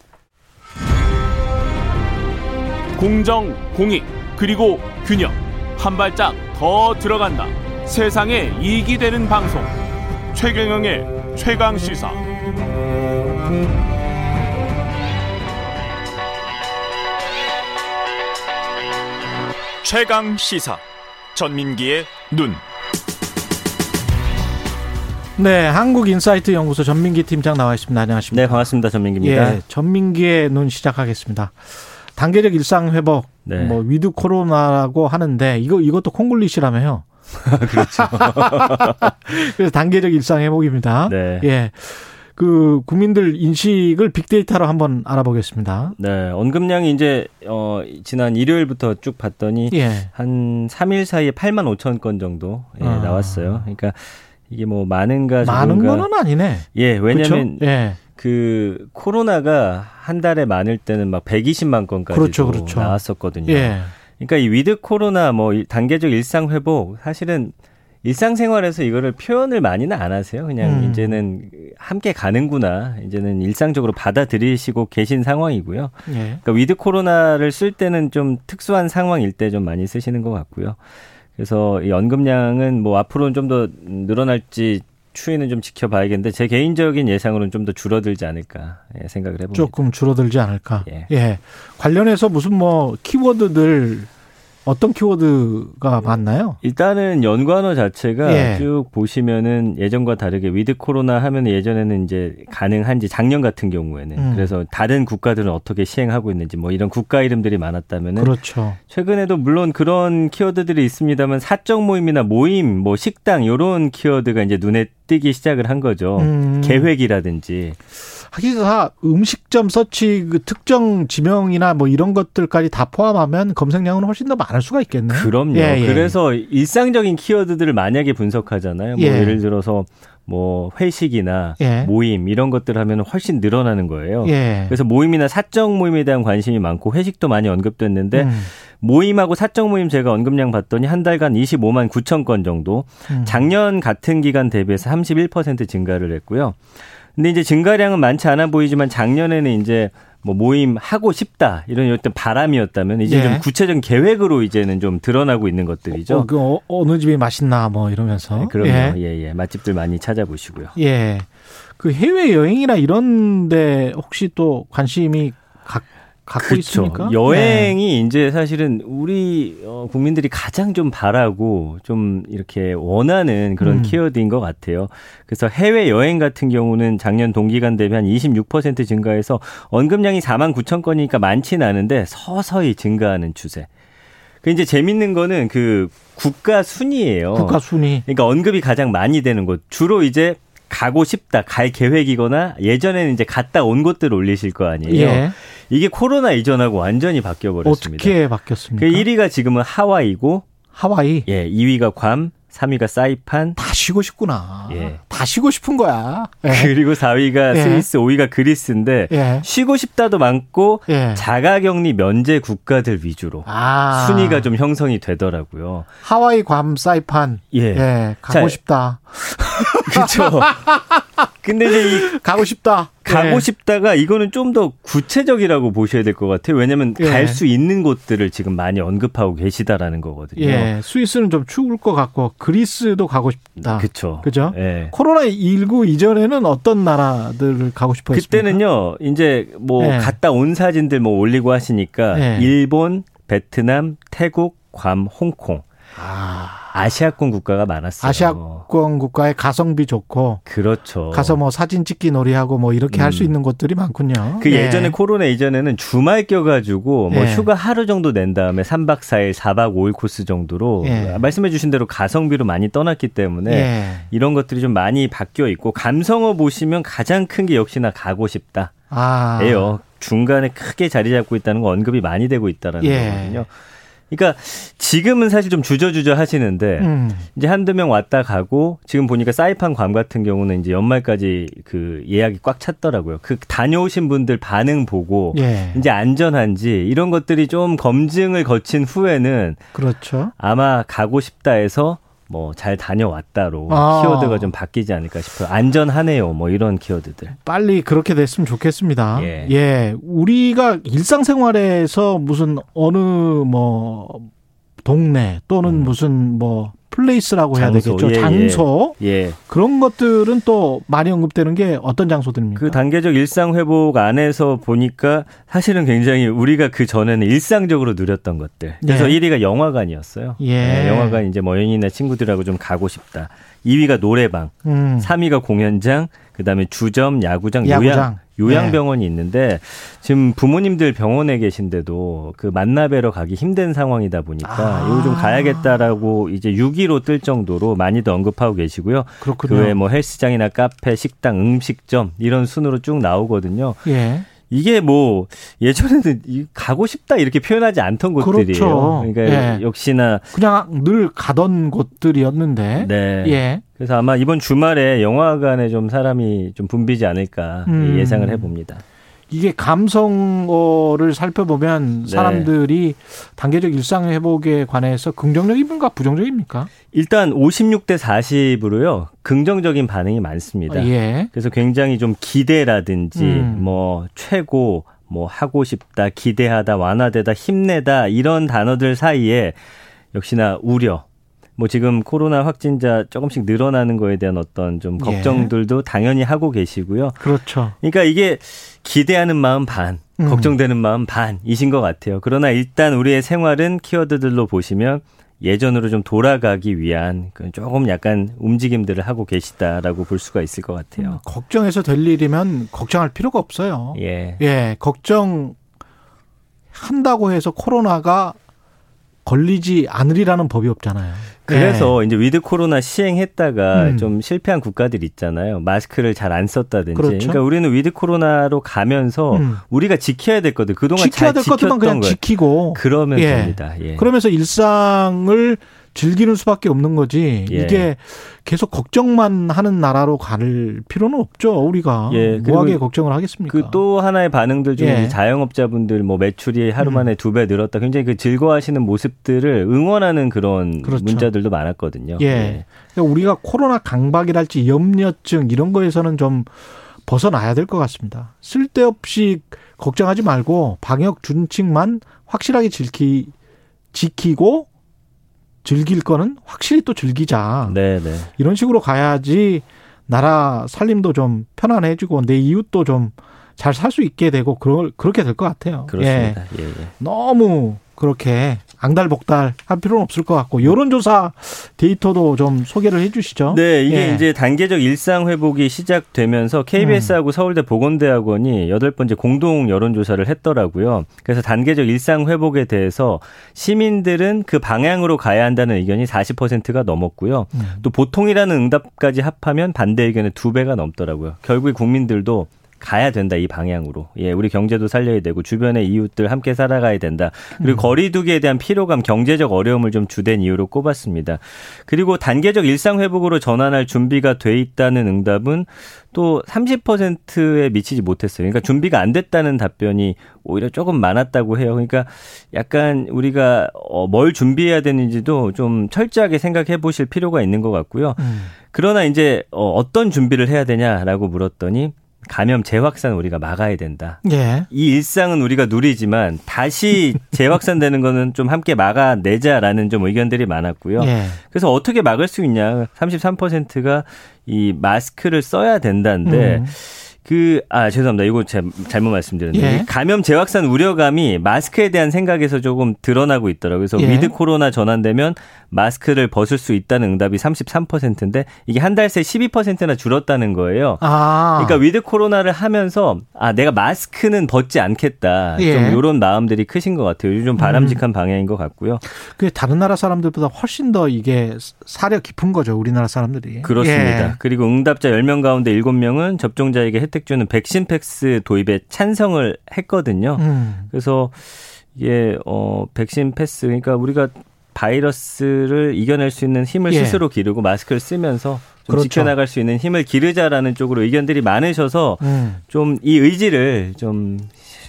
공정, 공익, 그리고 균형. 한 발짝 더 들어간다. 세상에 이익이 되는 방송. 최경영의 최강 시사. 최강 시사. 전민기의 눈. 네, 한국인사이트 연구소 전민기 팀장 나와 있습니다. 안녕하십니까? 네, 반갑습니다. 전민기입니다. 예, 전민기의 눈 시작하겠습니다. 단계적 일상 회복, 네. 뭐 with 코로나라고 하는데 이거 이것도 콩글리시라며요. 그렇죠. 그래서 단계적 일상 회복입니다. 네. 예. 그 국민들 인식을 빅데이터로 한번 알아보겠습니다. 네, 언급량이 이제 어 지난 일요일부터 쭉 봤더니 예. 한 3일 사이에 8만 5천 건 정도 예, 아. 나왔어요. 그러니까 이게 뭐 많은가 많은 적은가 거는 아니네. 예, 왜냐면? 예. 그 코로나가 한 달에 많을 때는 막 120만 건까지 그렇죠, 그렇죠. 나왔었거든요. 예. 그러니까 이 with 코로나 뭐이 단계적 일상 회복 사실은 일상생활에서 이거를 표현을 많이는 안 하세요. 그냥 음. 이제는 함께 가는구나. 이제는 일상적으로 받아들이시고 계신 상황이고요. 예. 그러니까 with 코로나를 쓸 때는 좀 특수한 상황일 때 좀 많이 쓰시는 것 같고요. 그래서 이 언급량은 뭐 앞으로는 좀 더 늘어날지 추이는 좀 지켜봐야겠는데 제 개인적인 예상으로는 좀 더 줄어들지 않을까 예, 생각을 해봅니다. 조금 줄어들지 않을까. 예. 예. 관련해서 무슨 뭐 키워드들 어떤 키워드가 많나요? 일단은 연관어 자체가 예. 쭉 보시면은 예전과 다르게 with 코로나 하면 예전에는 이제 가능한지 작년 같은 경우에는 음. 그래서 다른 국가들은 어떻게 시행하고 있는지 뭐 이런 국가 이름들이 많았다면은 그렇죠. 최근에도 물론 그런 키워드들이 있습니다만 사적 모임이나 모임, 뭐 식당 요런 키워드가 이제 눈에 띄기 시작을 한 거죠. 음. 계획이라든지 하기가 음식점 서치 그 특정 지명이나 뭐 이런 것들까지 다 포함하면 검색량은 훨씬 더 많을 수가 있겠네요. 그럼요. 예, 예. 그래서 일상적인 키워드들을 만약에 분석하잖아요. 뭐 예. 예를 들어서 뭐 회식이나 예. 모임 이런 것들 하면 훨씬 늘어나는 거예요. 예. 그래서 모임이나 사적 모임에 대한 관심이 많고 회식도 많이 언급됐는데 음. 모임하고 사적 모임 제가 언급량 봤더니 한 달간 25만 9천 건 정도 음. 작년 같은 기간 대비해서 31% 증가를 했고요. 근데 이제 증가량은 많지 않아 보이지만 작년에는 이제 뭐 모임 하고 싶다 이런 어떤 바람이었다면 이제 예. 좀 구체적인 계획으로 이제는 좀 드러나고 있는 것들이죠. 어, 그 어, 어느 집이 맛있나 뭐 이러면서. 네, 그럼요. 예. 예, 예. 맛집들 많이 찾아보시고요. 예. 그 해외 여행이나 이런데 혹시 또 관심이 가, 갖고 있습니까? 그렇죠. 여행이 이제 사실은 우리 어, 국민들이 가장 좀 바라고 좀 이렇게 원하는 그런 음. 키워드인 것 같아요. 그래서 해외 여행 같은 경우는 작년 동기간 대비 한 26% 증가해서 언급량이 4만 9천 건이니까 많지는 않은데 서서히 증가하는 추세. 그 이제 재밌는 거는 그 국가 순위예요. 국가 순위. 그러니까 언급이 가장 많이 되는 곳. 주로 이제 가고 싶다, 갈 계획이거나 예전에는 이제 갔다 온 곳들 올리실 거 아니에요. 예. 이게 코로나 이전하고 완전히 바뀌어 버렸습니다. 어떻게 바뀌었습니까? 그 1위가 지금은 하와이고 하와이. 예, 2위가 괌, 3위가 사이판, 다 쉬고 싶구나. 예. 다 쉬고 싶은 거야. 예. 그리고 4위가 예. 스위스, 5위가 그리스인데 예. 쉬고 싶다도 많고 예. 자가격리 면제 국가들 위주로 아. 순위가 좀 형성이 되더라고요. 하와이, 괌, 사이판. 예. 예. 가고 자, 싶다. 그렇죠. 근데 이제 이 가고 싶다. 가고 예. 싶다가 이거는 좀 더 구체적이라고 보셔야 될 것 같아요. 왜냐하면 예. 갈수 있는 곳들을 지금 많이 언급하고 계시다라는 거거든요. 예. 스위스는 좀 추울 것 같고 그리스도 가고 싶다. 그렇죠. 그죠? 예. 코로나 19 이전에는 어떤 나라들을 가고 싶어 했습니까? 그때는요, 이제 뭐 예. 갔다 온 사진들 뭐 올리고 하시니까 예. 일본, 베트남, 태국, 괌, 홍콩. 아, 아시아권 국가가 많았어요. 아시아권 국가의 가성비 좋고 그렇죠. 가서 뭐 사진 찍기 놀이하고 뭐 이렇게 할수 있는 곳들이 많군요. 그 예. 예전에 코로나 이전에는 주말 껴가지고 뭐 예. 휴가 하루 정도 낸 다음에 3박 4일, 4박 5일 코스 정도로 예. 말씀해 주신 대로 가성비로 많이 떠났기 때문에 예. 이런 것들이 좀 많이 바뀌어 있고 감성어 보시면 가장 큰 게 역시나 가고 싶다. 아. 예요. 중간에 크게 자리 잡고 있다는 거 언급이 많이 되고 있다라는 예. 거거든요. 그러니까 지금은 사실 좀 주저주저 하시는데 음. 이제 한두 명 왔다 가고 지금 보니까 사이판 괌 같은 경우는 이제 연말까지 그 예약이 꽉 찼더라고요. 그 다녀오신 분들 반응 보고 예. 이제 안전한지 이런 것들이 좀 검증을 거친 후에는 그렇죠. 아마 가고 싶다 해서 뭐 잘 다녀왔다로 아. 키워드가 좀 바뀌지 않을까 싶어요. 안전하네요. 뭐 이런 키워드들. 빨리 그렇게 됐으면 좋겠습니다. 예. 우리가 일상생활에서 무슨 어느 뭐 동네 또는 무슨 뭐 플레이스라고 해야 음. 장소, 되겠죠. 예, 장소 예. 그런 것들은 또 많이 언급되는 게 어떤 장소들입니까? 그 단계적 일상 회복 안에서 보니까 사실은 굉장히 우리가 그 전에는 일상적으로 누렸던 것들. 그래서 예. 1위가 영화관이었어요. 예. 네, 영화관 이제 뭐 연인이나 친구들하고 좀 가고 싶다. 2위가 노래방, 음. 3위가 공연장, 그다음에 주점, 야구장, 야구장. 요양 요양병원이 있는데 지금 부모님들 병원에 계신데도 그 만나뵈러 가기 힘든 상황이다 보니까 아. 이거 좀 가야겠다라고 이제 6위로 뜰 정도로 많이도 언급하고 계시고요. 그렇군요. 그 외에 뭐 헬스장이나 카페, 식당, 음식점 이런 순으로 쭉 나오거든요. 예. 이게 뭐 예전에는 이 가고 싶다 이렇게 표현하지 않던 곳들이에요. 그렇죠. 그러니까 예. 역시나 그냥 늘 가던 곳들이었는데. 네. 예. 그래서 아마 이번 주말에 영화관에 좀 사람이 좀 붐비지 않을까 음. 예상을 해봅니다. 이게 감성어를 살펴보면 네. 사람들이 단계적 일상 회복에 관해서 긍정적입니까 부정적입니까? 일단 56대 40으로요 긍정적인 반응이 많습니다. 예. 그래서 굉장히 좀 기대라든지 음. 뭐 최고 뭐 하고 싶다 기대하다 완화되다 힘내다 이런 단어들 사이에 역시나 우려 뭐 지금 코로나 확진자 조금씩 늘어나는 거에 대한 어떤 좀 걱정들도 당연히 하고 계시고요. 그렇죠. 그러니까 이게 기대하는 마음 반, 음. 걱정되는 마음 반이신 것 같아요. 그러나 일단 우리의 생활은 키워드들로 보시면 예전으로 좀 돌아가기 위한 그 조금 약간 움직임들을 하고 계시다라고 볼 수가 있을 것 같아요. 걱정해서 될 일이면 걱정할 필요가 없어요. 예. 예, 걱정 한다고 해서 코로나가 걸리지 않으리라는 법이 없잖아요. 그래서 이제 with 코로나 시행했다가 음. 좀 실패한 국가들 있잖아요. 마스크를 잘 안 썼다든지. 그렇죠. 그러니까 우리는 with 코로나로 가면서 음. 우리가 지켜야 될 것들 그동안 지켜야 잘 될 지켰던 것들만 그냥 걸 지키고 그러면 예. 됩니다. 예. 그러면서 일상을 즐기는 수밖에 없는 거지. 예. 이게 계속 걱정만 하는 나라로 갈 필요는 없죠. 우리가 예, 뭐하게 걱정을 하겠습니까? 그 또 하나의 반응들 중에 예. 자영업자분들 뭐 매출이 하루 음. 만에 두배 늘었다. 굉장히 그 즐거워하시는 모습들을 응원하는 그런 그렇죠. 문자들도 많았거든요. 예. 그러니까 우리가 코로나 강박이랄지 염려증 이런 거에서는 좀 벗어나야 될 것 같습니다. 쓸데없이 걱정하지 말고 방역 준칙만 확실하게 지키, 지키고 즐길 거는 확실히 또 즐기자. 네, 네. 이런 식으로 가야지 나라 살림도 좀 편안해지고 내 이웃도 좀 잘 살 수 있게 되고 그럴 그렇게 될 것 같아요. 예. 그렇습니다. 예, 예. 너무 그렇게 앙달복달 할 필요는 없을 것 같고 여론조사 데이터도 좀 소개를 해주시죠. 네, 이게 예. 이제 단계적 일상 회복이 시작되면서 KBS하고 서울대 보건대학원이 여덟 번째 공동 여론조사를 했더라고요. 그래서 단계적 일상 회복에 대해서 시민들은 그 방향으로 가야 한다는 의견이 40%가 넘었고요. 음. 또 보통이라는 응답까지 합하면 반대 의견의 두 배가 넘더라고요. 결국에 국민들도 가야 된다 이 방향으로. 예, 우리 경제도 살려야 되고 주변의 이웃들 함께 살아가야 된다. 그리고 거리두기에 대한 피로감, 경제적 어려움을 좀 주된 이유로 꼽았습니다. 그리고 단계적 일상 회복으로 전환할 준비가 돼 있다는 응답은 또 30%에 미치지 못했어요. 그러니까 준비가 안 됐다는 답변이 오히려 조금 많았다고 해요. 그러니까 약간 우리가 어, 뭘 준비해야 되는지도 좀 철저하게 생각해 보실 필요가 있는 것 같고요. 음. 그러나 이제 어, 어떤 준비를 해야 되냐라고 물었더니 감염 재확산 우리가 막아야 된다. 예. 이 일상은 우리가 누리지만 다시 재확산되는 거는 좀 함께 막아내자라는 좀 의견들이 많았고요. 예. 그래서 어떻게 막을 수 있냐? 33%가 이 마스크를 써야 된다는데 음. 그, 아, 죄송합니다. 이거 제, 잘못 말씀드렸네요. 예. 감염 재확산 우려감이 마스크에 대한 생각에서 조금 드러나고 있더라고요. 그래서 예. with 코로나 전환되면 마스크를 벗을 수 있다는 응답이 33%인데 이게 한 달 새 12%나 줄었다는 거예요. 아. 그러니까 with 코로나를 하면서 아 내가 마스크는 벗지 않겠다 예. 좀 이런 마음들이 크신 것 같아요. 요즘 좀 바람직한 방향인 것 같고요. 그 다른 나라 사람들보다 훨씬 더 이게 사려 깊은 거죠. 우리나라 사람들이. 그렇습니다. 예. 그리고 응답자 10명 가운데 7명은 접종자에게 혜택 주는 백신 패스 도입에 찬성을 했거든요. 음. 그래서 이게 어 백신 패스 그러니까 우리가 바이러스를 이겨낼 수 있는 힘을 예. 스스로 기르고 마스크를 쓰면서 좀 그렇죠. 지켜나갈 수 있는 힘을 기르자라는 쪽으로 의견들이 많으셔서 음. 좀이 의지를 좀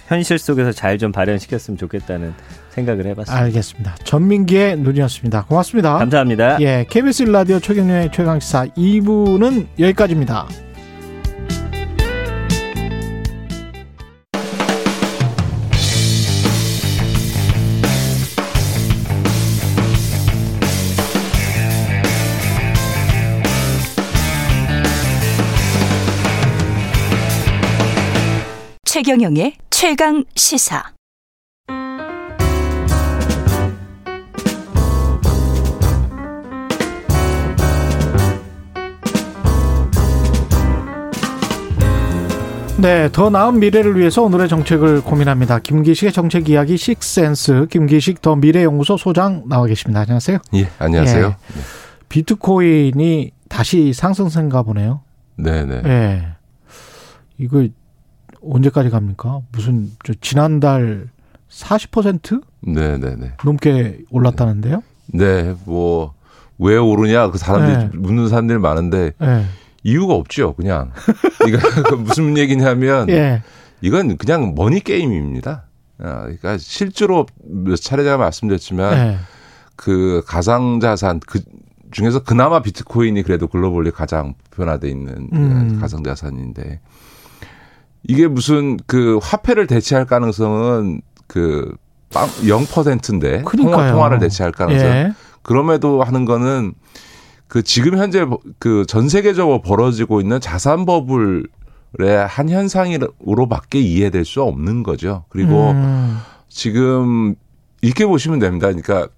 현실 속에서 잘 좀 발현시켰으면 좋겠다는 생각을 해봤습니다. 알겠습니다. 전민기의 눈이었습니다. 고맙습니다. 감사합니다. 예, KBS 라디오 최경련의 최강시사 2부는 여기까지입니다. 최경영의 최강 시사. 네, 더 나은 미래를 위해서 오늘의 정책을 고민합니다. 김기식의 정책 이야기 식센스 김기식 더 미래연구소 소장 나와 계십니다. 안녕하세요. 예, 안녕하세요. 예. 비트코인이 다시 상승세인가 보네요. 네, 네. 예. 이거 언제까지 갑니까? 무슨 저 지난달 40% 네, 네, 네. 넘게 올랐다는데요? 네, 뭐 왜 오르냐 그 사람들이 네. 묻는 사람들이 많은데 예. 이유가 없죠, 그냥. 이거 그 무슨 얘기냐면 예. 이건 그냥 머니 게임입니다. 아, 그러니까 실제로 몇 차례 제가 말씀드렸지만 예. 그 가상 자산 그 중에서 그나마 비트코인이 그래도 글로벌리 가장 변화돼 있는 음. 가상 자산인데 이게 무슨 그 화폐를 대체할 가능성은 그 0%인데 통화. 통화를 대체할 가능성 예. 그럼에도 하는 거는 그 지금 현재 그 전 세계적으로 벌어지고 있는 자산 버블의 한 현상으로밖에 이해될 수 없는 거죠. 그리고 음. 지금 이렇게 보시면 됩니다. 그러니까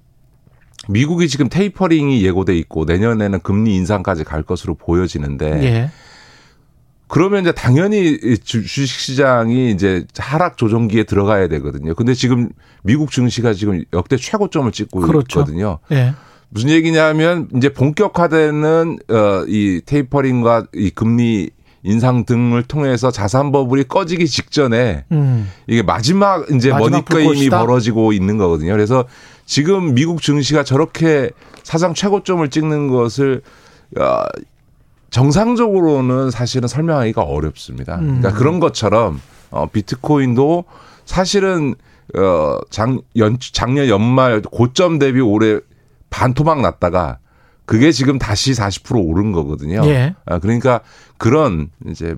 미국이 지금 테이퍼링이 예고돼 있고 내년에는 금리 인상까지 갈 것으로 보여지는데 예. 그러면 이제 당연히 주- 주식 시장이 이제 하락 조정기에 들어가야 되거든요. 근데 지금 미국 증시가 지금 역대 최고점을 찍고 그렇죠. 있거든요. 예. 무슨 얘기냐면 이제 본격화되는 어이 테이퍼링과 이 금리 인상 등을 통해서 자산 버블이 꺼지기 직전에 음. 이게 마지막 이제 마지막 머니 게임이 불꽃이다? 벌어지고 있는 거거든요. 그래서 지금 미국 증시가 저렇게 사상 최고점을 찍는 것을 어, 정상적으로는 사실은 설명하기가 어렵습니다. 음. 그러니까 그런 것처럼 어, 비트코인도 사실은 어, 작, 연, 작년 연말 고점 대비 올해 반토막 났다가 그게 지금 다시 40% 오른 거거든요. 예. 아, 그러니까 그런 이제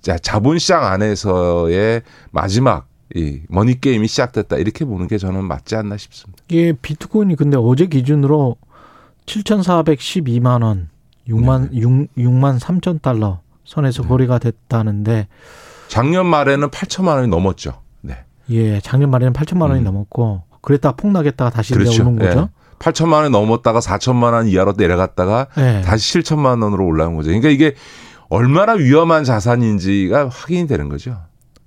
자, 자본시장 안에서의 마지막 이 머니 게임이 시작됐다 이렇게 보는 게 저는 맞지 않나 싶습니다. 이게 비트코인이 근데 어제 기준으로 7,412만 원, 6만 네. 6, 6만 3천 달러 선에서 거래가 됐다는데 작년 말에는 8천만 원이 넘었죠. 네. 예, 작년 말에는 8천만 원이 음. 넘었고 그랬다가 폭락했다가 다시 그렇죠. 내려오는 거죠. 8천만 원이 넘었다가 4천만 원 이하로 내려갔다가 예. 다시 7천만 원으로 올라온 거죠. 그러니까 이게 얼마나 위험한 자산인지가 확인이 되는 거죠.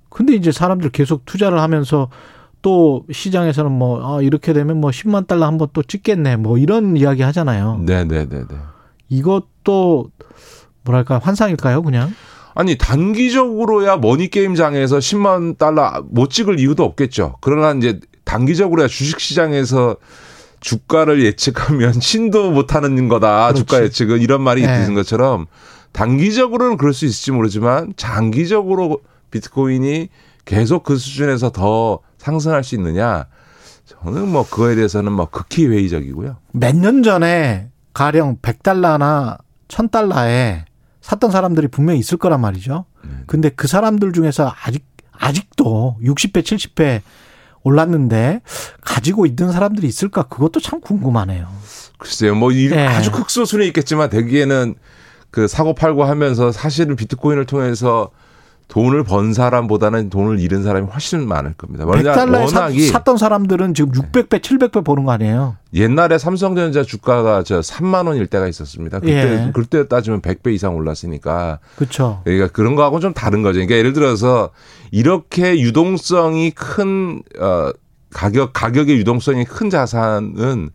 근데 이제 사람들 계속 투자를 하면서 또 시장에서는 뭐 아, 이렇게 되면 뭐 10만 달러 한번 또 찍겠네. 뭐 이런 이야기 하잖아요. 네, 네, 네, 네. 이것 도 뭐랄까 환상일까요, 그냥? 아니 단기적으로야 머니 게임장에서 10만 달러 못 찍을 이유도 없겠죠. 그러나 이제 단기적으로야 주식 시장에서 주가를 예측하면 신도 못하는 거다. 그렇지. 주가 예측은 이런 말이 네. 있는 것처럼 단기적으로는 그럴 수 있을지 모르지만 장기적으로 비트코인이 계속 그 수준에서 더 상승할 수 있느냐? 저는 뭐 그거에 대해서는 뭐 극히 회의적이고요. 몇 년 전에 가령 100달러나 1000달러에 샀던 사람들이 분명히 있을 거란 말이죠. 근데 그 사람들 중에서 아직 아직도 60배, 70배 올랐는데 가지고 있는 사람들이 있을까? 그것도 참 궁금하네요. 글쎄요, 뭐 이- 네. 아주 극소수는 있겠지만 대기에는 그 사고 팔고 하면서 사실은 비트코인을 통해서 돈을 번 사람보다는 돈을 잃은 사람이 훨씬 많을 겁니다. 100달러에 워낙이 샀던 사람들은 지금 600배, 700배 보는 거 아니에요? 옛날에 삼성전자 주가가 저 3만 원일 때가 있었습니다. 그때 예. 그때 따지면 100배 이상 올랐으니까 그렇죠. 그러니까 그런 거하고 좀 다른 거죠. 그러니까 예를 들어서 이렇게 유동성이 큰 어, 가격 가격의 유동성이 큰 자산은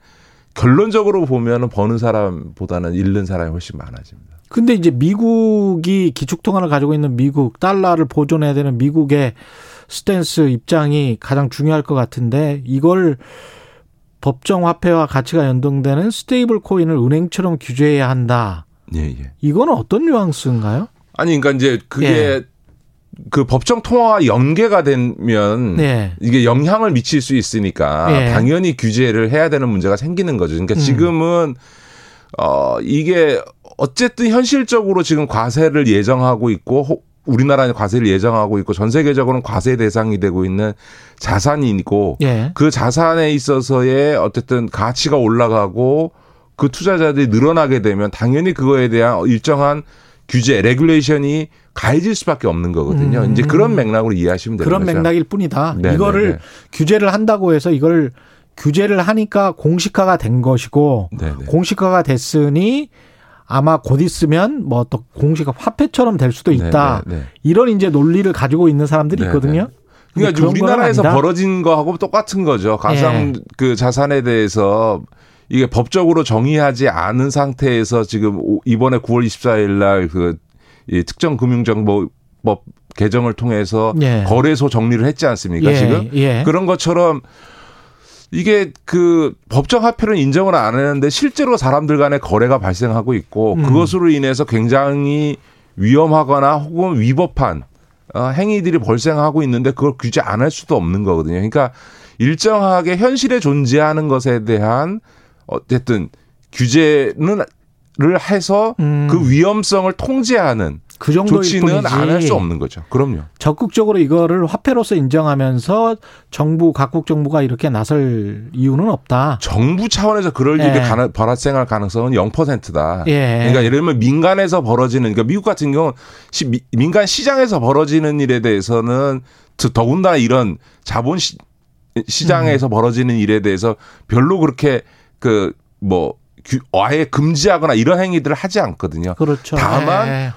결론적으로 보면은 버는 사람보다는 잃는 사람이 훨씬 많아집니다. 근데 이제 미국이 기축통화를 가지고 있는 미국 달러를 보존해야 되는 미국의 스탠스 입장이 가장 중요할 것 같은데 이걸 법정 화폐와 가치가 연동되는 stable coin을 은행처럼 규제해야 한다. 예, 예. 이거는 어떤 뉘앙스인가요? 아니 그러니까 이제 그게 예. 그 법정 통화와 연계가 되면 네. 이게 영향을 미칠 수 있으니까 예. 당연히 규제를 해야 되는 문제가 생기는 거죠. 그러니까 음. 지금은 어 이게 어쨌든 현실적으로 지금 과세를 예정하고 있고 혹 우리나라는 과세를 예정하고 있고 전 세계적으로는 과세 대상이 되고 있는 자산이고 예. 그 자산에 있어서의 어쨌든 가치가 올라가고 그 투자자들이 늘어나게 되면 당연히 그거에 대한 일정한 규제, regulation이 가해질 수밖에 없는 거거든요. 음. 이제 그런 맥락으로 이해하시면 되는 그런 거죠. 맥락일 뿐이다. 네, 이거를 네, 네. 규제를 한다고 해서 이걸 규제를 하니까 공식화가 된 것이고 네, 네. 공식화가 됐으니 아마 곧 있으면 뭐 또 공식화 화폐처럼 될 수도 있다. 네, 네, 네. 이런 이제 논리를 가지고 있는 사람들이 네, 있거든요. 네. 그러니까 건 우리나라에서. 벌어진 거하고 똑같은 거죠. 가상 예. 그 자산에 대해서 이게 법적으로 정의하지 않은 상태에서 지금 오- 이번에 9월 24일 날그 특정 금융정보법 개정을 통해서 예. 거래소 정리를 했지 않습니까? 예, 지금 예. 그런 것처럼 이게 그 법정 화폐는 인정을 안 했는데 실제로 사람들 간의 거래가 발생하고 있고 음. 그것으로 인해서 굉장히 위험하거나 혹은 위법한 어, 행위들이 발생하고 있는데 그걸 규제 안 할 수도 없는 거거든요. 그러니까 일정하게 현실에 존재하는 것에 대한 어쨌든 규제는 를 해서 음. 그 위험성을 통제하는 그 정도일 조치는. 안 할 수 없는 거죠. 그럼요. 적극적으로 이거를 화폐로서 인정하면서 정부 각국 정부가 이렇게 나설 이유는 없다. 정부 차원에서 그럴 일이 예. 가능, 발생할 가능성은 0%다. 예. 그러니까 예를 들면 민간에서 벌어지는 그러니까 미국 같은 경우는 시- 미- 민간 시장에서 벌어지는 일에 대해서는 더- 더군다나 이런 자본 시, 시장에서 음. 벌어지는 일에 대해서 별로 그렇게 그뭐 아예 금지하거나 이런 행위들을 하지 않거든요. 그렇죠. 다만 예.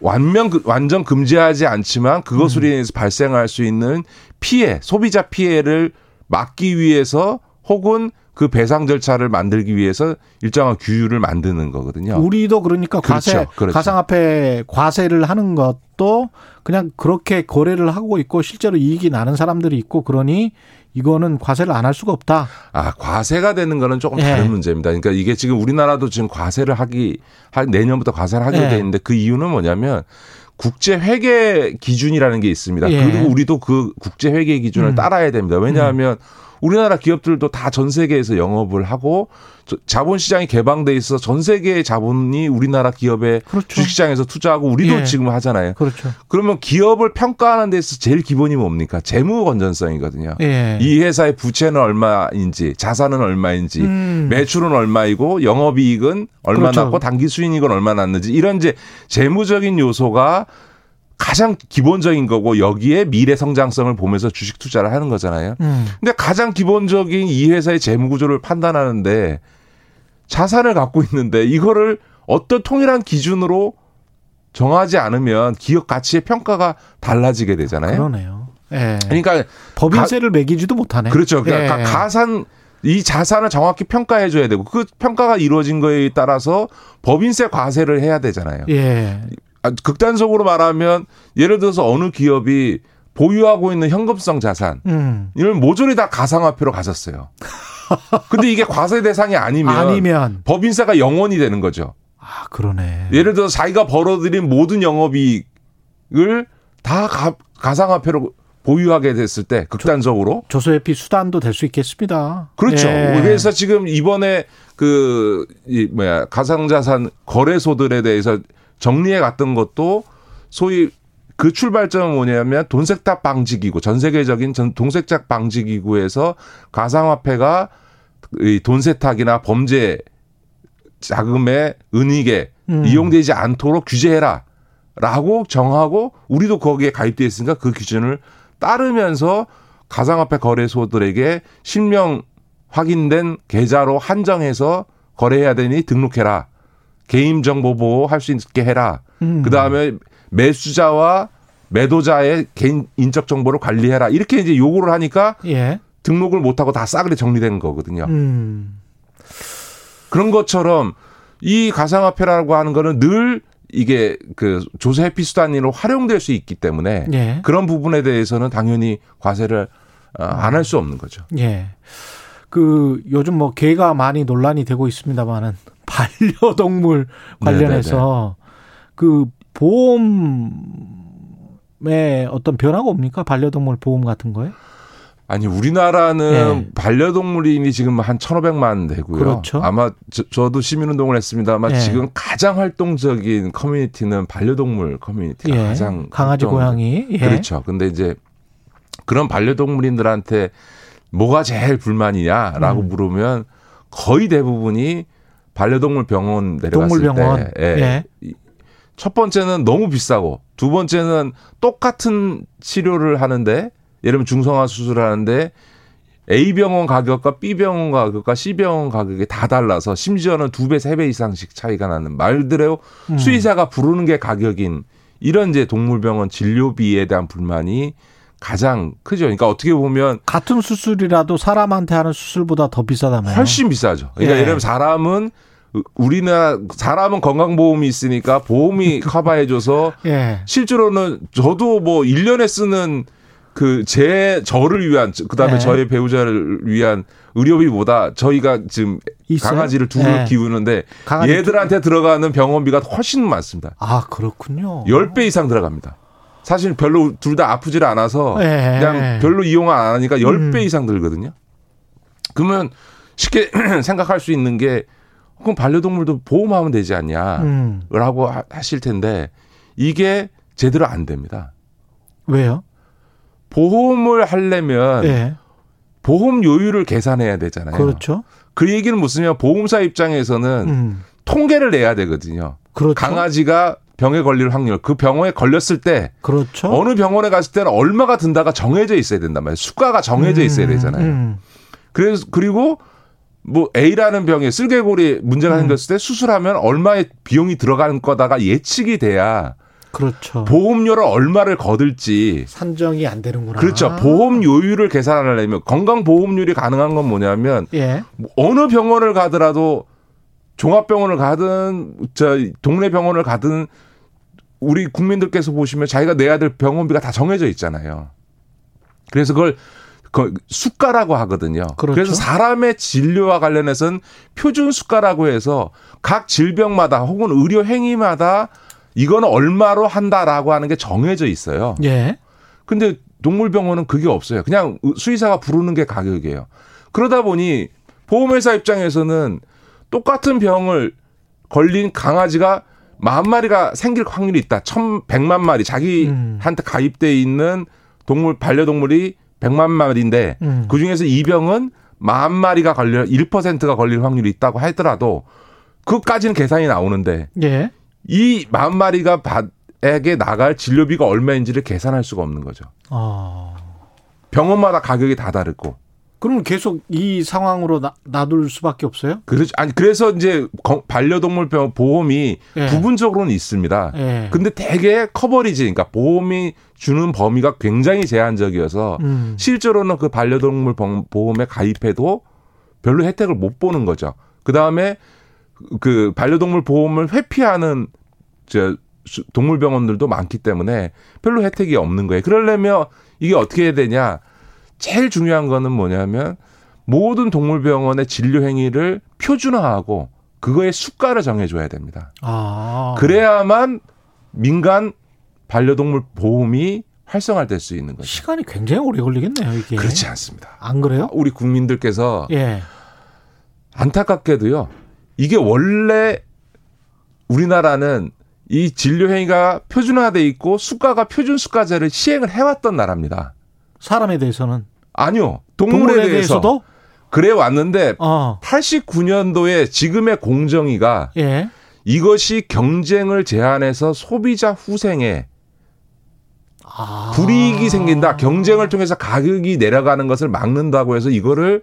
완면 그- 완전 금지하지 않지만 그것으로 인해서 발생할 수 있는 피해, 소비자 피해를 막기 위해서 혹은 그 배상 절차를 만들기 위해서 일정한 규율을 만드는 거거든요. 우리도 그러니까 과세 그렇죠, 그렇죠. 가상화폐 과세를 하는 것도 그냥 그렇게 거래를 하고 있고 실제로 이익이 나는 사람들이 있고 그러니 이거는 과세를 안 할 수가 없다. 아, 과세가 되는 거는 조금 예. 다른 문제입니다. 그러니까 이게 지금 우리나라도 지금 과세를 하기, 할- 내년부터 과세를 하게 예. 돼 있는데 그 이유는 뭐냐면 국제 회계 기준이라는 게 있습니다. 예. 그리고 우리도 그 국제 회계 기준을 음. 따라야 됩니다. 왜냐하면 우리나라 기업들도 다 전 세계에서 영업을 하고 저- 자본 시장이 개방돼 있어 전 세계의 자본이 우리나라 기업의 그렇죠. 주식 시장에서 투자하고 우리도 예. 지금 하잖아요. 그렇죠. 그러면 기업을 평가하는 데서 제일 기본이 뭡니까? 재무 건전성이거든요. 예. 이 회사의 부채는 얼마인지, 자산은 얼마인지, 음. 매출은 얼마이고, 영업 이익은 얼마 그렇죠. 났고, 단기 수익은 얼마 났는지, 이런 이제 재무적인 요소가 가장 기본적인 거고, 여기에 미래 성장성을 보면서 주식 투자를 하는 거잖아요. 음. 근데 가장 기본적인 이 회사의 재무 구조를 판단하는데, 자산을 갖고 있는데, 이거를 어떤 통일한 기준으로 정하지 않으면 기업 가치의 평가가 달라지게 되잖아요. 그러네요. 예. 그러니까 법인세를 매기지도 못하네. 그렇죠. 그러니까 예. 가- 가산 이 자산을 정확히 평가해 줘야 되고 그 평가가 이루어진 거에 따라서 법인세 과세를 해야 되잖아요. 예. 아, 극단적으로 말하면 예를 들어서 어느 기업이 보유하고 있는 현금성 자산 음. 이걸 모조리 다 가상화폐로 가졌어요. 근데 이게 과세 대상이 아니면, 아니면 법인세가 영원이 되는 거죠. 아 그러네. 예를 들어서 자기가 벌어들인 모든 영업이익을 다 가, 가상화폐로 보유하게 됐을 때 극단적으로 조소회피 수단도 될 수 있겠습니다. 그렇죠. 예. 그래서 지금 이번에 그, 이, 뭐야, 가상자산 거래소들에 대해서 정리해 갔던 것도 소위 그 출발점은 뭐냐면 돈세탁 방지기구, 전 세계적인 전 돈세탁 방지기구에서 가상화폐가 이 돈세탁이나 범죄 자금의 은닉에 음. 이용되지 않도록 규제해라. 라고 정하고 우리도 거기에 가입돼 있으니까 그 기준을 따르면서 가상화폐 거래소들에게 실명 확인된 계좌로 한정해서 거래해야 되니 등록해라. 개인 정보 보호 할 수 있게 해라. 음. 그 다음에 매수자와 매도자의 개인 인적 정보를 관리해라. 이렇게 이제 요구를 하니까 예. 등록을 못하고 다 싸그리 정리된 거거든요. 음. 그런 것처럼 이 가상화폐라고 하는 거는 늘 이게 그 조세 회피 수단으로 활용될 수 있기 때문에 예. 그런 부분에 대해서는 당연히 과세를 어, 안할 수 없는 거죠. 예. 그 요즘 뭐 개가 많이 논란이 되고 있습니다만은 반려동물 관련해서 그 보험에 어떤 변화가 옵니까? 반려동물 보험 같은 거에? 아니 우리나라는 예. 반려동물인이 지금 한 1,500만 되고요. 그렇죠. 아마 저, 도 시민운동을 했습니다만 예. 지금 가장 활동적인 커뮤니티는 반려동물 커뮤니티가 예. 가장 강아지 활동- 고양이. 예. 그렇죠. 근데 이제 그런 반려동물인들한테 뭐가 제일 불만이냐라고 음. 물으면 거의 대부분이 반려동물 병원 내려갔을 동물병원. 때 예. 예. 이- 첫 번째는 너무 비싸고 두 번째는 똑같은 치료를 하는데 예를 들면 중성화 수술을 하는데 A 병원 가격과 B 병원 가격과 C 병원 가격이 다 달라서 심지어는 두 배, 세 배 이상씩 차이가 나는 말대로 음. 수의사가 부르는 게 가격인 이런 이제 동물병원 진료비에 대한 불만이 가장 크죠. 그러니까 어떻게 보면 같은 수술이라도 사람한테 하는 수술보다 더 비싸다며요. 훨씬 비싸죠. 그러니까 예. 예를 들면 사람은 우리나라 사람은 건강보험이 있으니까 보험이 커버해줘서 예. 실제로는 저도 뭐 1년에 쓰는 그 제 저를 위한 그다음에 네. 저의 배우자를 위한 의료비보다 저희가 지금 있어요? 강아지를 둘을 네. 키우는데 강아지 얘들한테 들어가는 병원비가 훨씬 많습니다. 아 그렇군요. 10배 이상 들어갑니다. 사실 별로 둘 다 아프질 않아서 예. 그냥 별로 이용 안 하니까 10배 음. 이상 들거든요. 그러면 쉽게 생각할 수 있는 게 그럼 반려동물도 보험하면 되지 않냐. 음. 라고 하- 하실 텐데 이게 제대로 안 됩니다. 왜요? 보험을 하려면 예. 보험 요율을 계산해야 되잖아요. 그렇죠. 그 얘기는 무슨 냐 보험사 입장에서는 음. 통계를 내야 되거든요. 그렇죠. 강아지가 병에 걸릴 확률, 그 병에 걸렸을 때 그렇죠. 어느 병원에 갔을 때는 얼마가 든다가 정해져 있어야 된단 말이에요. 수가가 정해져 있어야 되잖아요. 음. 그래서 그리고 뭐 A라는 병에 쓸개골이 문제가 음. 생겼을 때 수술하면 얼마의 비용이 들어가는 거다가 예측이 돼야 그렇죠. 보험료를 얼마를 거둘지 산정이 안 되는구나. 그렇죠. 보험 요율을 계산하려면 건강 보험률이 가능한 건 뭐냐면 예. 뭐 어느 병원을 가더라도 종합병원을 가든 저 동네 병원을 가든 우리 국민들께서 보시면 자기가 내야 될 병원비가 다 정해져 있잖아요. 그래서 그걸 그 수가라고 하거든요. 그렇죠. 그래서 사람의 진료와 관련해서는 표준 수가라고 해서 각 질병마다 혹은 의료 행위마다 이거는 얼마로 한다라고 하는 게 정해져 있어요. 예. 근데 동물병원은 그게 없어요. 그냥 수의사가 부르는 게 가격이에요. 그러다 보니 보험회사 입장에서는 똑같은 병을 걸린 강아지가 만 마리가 생길 확률이 있다. 천, 백만 마리 자기한테 가입돼 있는 동물 반려동물이 백만 마리인데 음. 그 중에서 이 병은 만 마리가 걸려 1%가 걸릴 확률이 있다고 하더라도 그까지는 계산이 나오는데 예. 이만 마리가 받에게 나갈 진료비가 얼마인지를 계산할 수가 없는 거죠. 어. 병원마다 가격이 다 다르고. 그러면 계속 이 상황으로 나, 놔둘 수밖에 없어요? 그렇죠. 아니 그래서 이제 거- 반려동물 병 보험이 예. 부분적으로는 있습니다. 예. 근데 대개 커버리지, 그러니까 보험이 주는 범위가 굉장히 제한적이어서 음. 실제로는 그 반려동물 범- 보험에 가입해도 별로 혜택을 못 보는 거죠. 그 다음에 그 반려동물 보험을 회피하는 저 수- 동물병원들도 많기 때문에 별로 혜택이 없는 거예요. 그러려면 이게 어떻게 해야 되냐? 제일 중요한 거는 뭐냐면 모든 동물병원의 진료 행위를 표준화하고 그거의 수가를 정해줘야 됩니다. 아. 그래야만 민간 반려동물 보험이 활성화될 수 있는 거죠. 시간이 굉장히 오래 걸리겠네요, 이게. 그렇지 않습니다. 안 그래요? 우리 국민들께서 예. 안타깝게도요. 이게 원래 우리나라는 이 진료 행위가 표준화돼 있고 수가가 표준 수가제를 시행을 해왔던 나라입니다. 사람에 대해서는 아니요, 동물에, 동물에 대해서 대해서 도 그래 왔는데 어. 89년도에 지금의 공정위가 예. 이것이 경쟁을 제한해서 소비자 후생에 아. 불이익이 생긴다. 경쟁을 통해서 가격이 내려가는 것을 막는다고 해서 이거를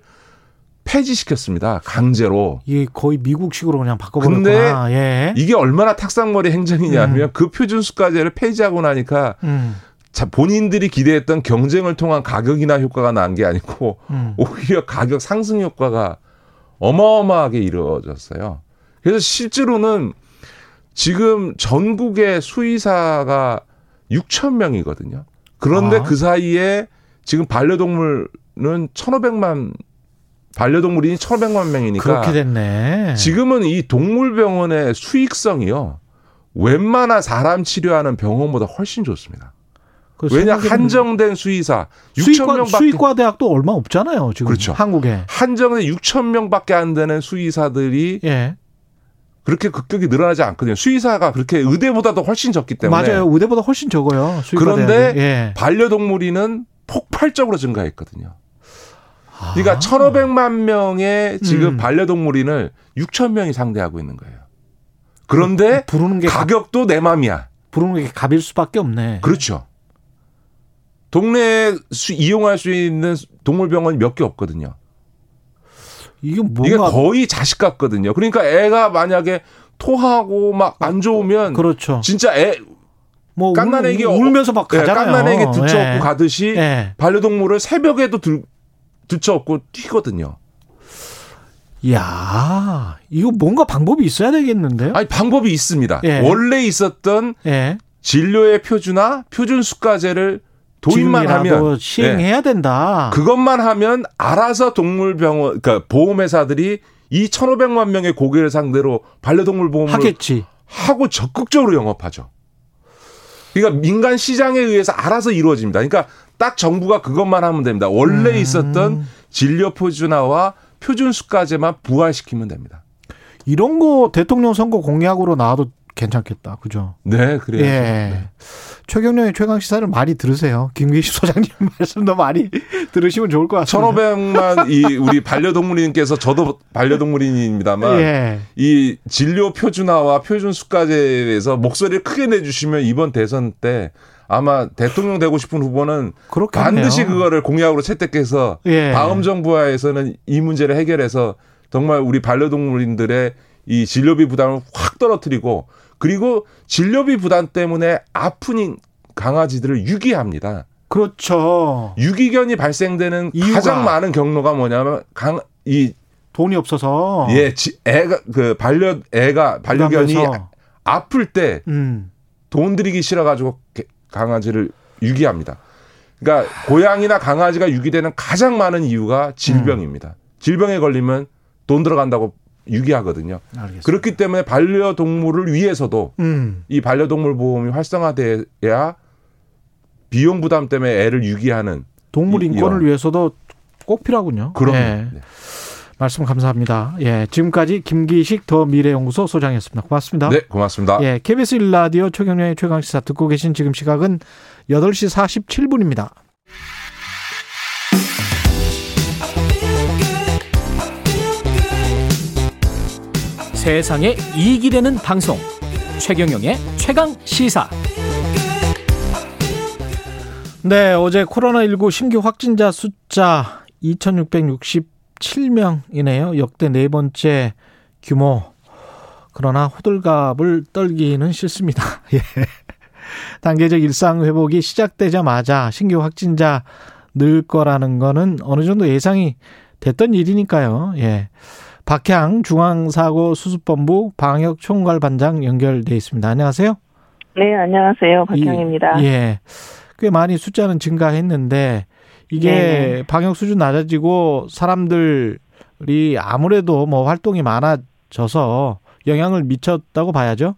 폐지시켰습니다. 강제로. 이게 거의 미국식으로 그냥 바꿔버렸구나. 예. 이게 얼마나 탁상머리 행정이냐면 그 표준수가제를 폐지하고 나니까 음. 자, 본인들이 기대했던 경쟁을 통한 가격이나 효과가 난 게 아니고 음. 오히려 가격 상승 효과가 어마어마하게 이루어졌어요. 그래서 실제로는 지금 전국의 수의사가 6천 명이거든요. 그런데 아. 그 사이에 지금 반려동물은 1,500만 반려동물이 1,500만 명이니까 그렇게 됐네. 지금은 이 동물병원의 수익성이요. 웬만한 사람 치료하는 병원보다 훨씬 좋습니다. 그 왜냐 한정된 수의사 6천 수의과, 명밖에 수의과 대학도 얼마 없잖아요. 지금 그렇죠. 한국에. 한정된 6천 명밖에 안 되는 수의사들이 예. 그렇게 급격히 늘어나지 않거든요. 수의사가 그렇게 의대보다도 훨씬 적기 때문에 맞아요. 의대보다 훨씬 적어요. 그런데. 예. 반려동물이는 폭발적으로 증가했거든요. 아. 그러니까 1,500만 명의 지금 음. 반려동물인을 6천 명이 상대하고 있는 거예요. 그런데 부르는 게 가격도 내 맘이야. 부르는 게 갑일 수밖에 없네. 그렇죠. 동네에 수- 이용할 수 있는 동물병원이 몇 개 없거든요. 이게 뭔가 이게 거의 자식 같거든요. 그러니까 애가 만약에 토하고 막 안 좋으면 그렇죠. 진짜 애뭐 울- 깐난애기 울면서 막 예, 가잖아요. 깐난애기 들쳐업고 예. 가듯이 예. 반려동물을 새벽에도 들, 들쳐업고 뛰거든요. 야, 이거 뭔가 방법이 있어야 되겠는데요? 아니 방법이 있습니다. 예. 원래 있었던 예. 진료의 표준화, 표준 수가제를 도입만 하면 시행해야 된다. 네. 그것만 하면 알아서 동물병원, 그러니까 보험회사들이 이 1,500만 명의 고객을 상대로 반려동물 보험을 하겠지. 하고 적극적으로 영업하죠. 그러니까 민간 시장에 의해서 알아서 이루어집니다. 그러니까 딱 정부가 그것만 하면 됩니다. 원래 음. 있었던 진료 표준화와 표준 수가제만 부활시키면 됩니다. 이런 거 대통령 선거 공약으로 나와도 괜찮겠다. 그죠? 네, 그래요. 예. 최경련의 최강 시사를 많이 들으세요. 김기식 소장님 말씀도 많이 들으시면 좋을 것 같습니다. 1,500만 이 우리 반려동물인께서 저도 반려동물인입니다만 예. 이 진료 표준화와 표준 수가제에서 목소리를 크게 내 주시면 이번 대선 때 아마 대통령 되고 싶은 후보는 그렇겠네요. 반드시 그거를 공약으로 채택해서 예. 다음 정부하에서는 이 문제를 해결해서 정말 우리 반려동물인들의 이 진료비 부담을 확 떨어뜨리고 그리고 진료비 부담 때문에 아픈 강아지들을 유기합니다. 그렇죠. 유기견이 발생되는 이유가. 가장 많은 경로가 뭐냐면 강 이 돈이 없어서. 예, 지- 애가 그 반려 애가 반려견이 부담돼서. 아플 때 음. 돈 들이기 싫어 가지고 강아지를 유기합니다. 그러니까 고양이나 강아지가 유기되는 가장 많은 이유가 질병입니다. 질병에 걸리면 돈 들어간다고 유기하거든요. 알겠습니다. 그렇기 때문에 반려동물을 위해서도 음. 이 반려동물 보험이 활성화돼야 비용 부담 때문에 애를 유기하는 동물 이- 인권을 이런. 위해서도 꼭 필요하군요. 그런 예. 네. 말씀 감사합니다. 예. 지금까지 김기식 더 미래연구소 소장이었습니다. 고맙습니다. 네, 고맙습니다. 예. KBS 1라디오 최경련의 최강 시사 듣고 계신 지금 시각은 8시 47분입니다. 세상에 이익이 되는 방송 최경영의 최강 시사 네, 어제 코로나19 신규 확진자 숫자 2,667명이네요. 역대 네 번째 규모. 그러나 호들갑을 떨기는 싫습니다. 예. 단계적 일상 회복이 시작되자마자 신규 확진자 늘 거라는 거는 어느 정도 예상이 됐던 일이니까요. 예. 박향 중앙사고 수습본부 방역 총괄반장 연결돼 있습니다. 안녕하세요. 네, 안녕하세요. 박향입니다. 이- 예. 꽤 많이 숫자는 증가했는데 이게 네네. 방역 수준 낮아지고 사람들이 아무래도 뭐 활동이 많아져서 영향을 미쳤다고 봐야죠.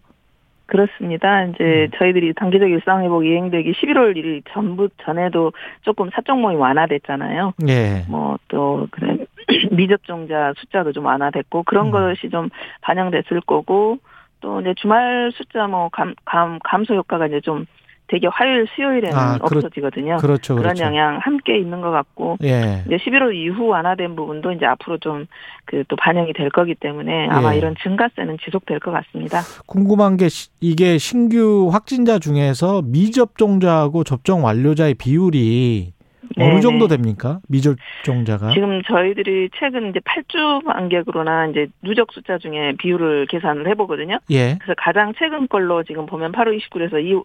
그렇습니다. 음. 이제 저희들이 단계적 일상 회복 이행되기 11월 1일 전부 전에도 조금 사적 모임 완화됐잖아요. 예. 뭐또 그래 미접종자 숫자도 좀 완화됐고 그런 음. 것이 좀 반영됐을 거고 또 이제 주말 숫자 뭐 감 감 감소 효과가 이제 좀 되게 화요일 수요일에는 아, 없어지거든요. 그렇죠, 런 그렇죠. 영향 함께 있는 것 같고 예. 이제 11월 이후 완화된 부분도 이제 앞으로 좀 그 또 반영이 될 거기 때문에 아마 예. 이런 증가세는 지속될 것 같습니다. 궁금한 게 시- 이게 신규 확진자 중에서 미접종자하고 접종 완료자의 비율이 어느 네네. 정도 됩니까? 미접종자가? 지금 저희들이 최근 이제 8주 간격으로나 이제 누적 숫자 중에 비율을 계산을 해보거든요. 예. 그래서 가장 최근 걸로 지금 보면 8월 29일에서 2,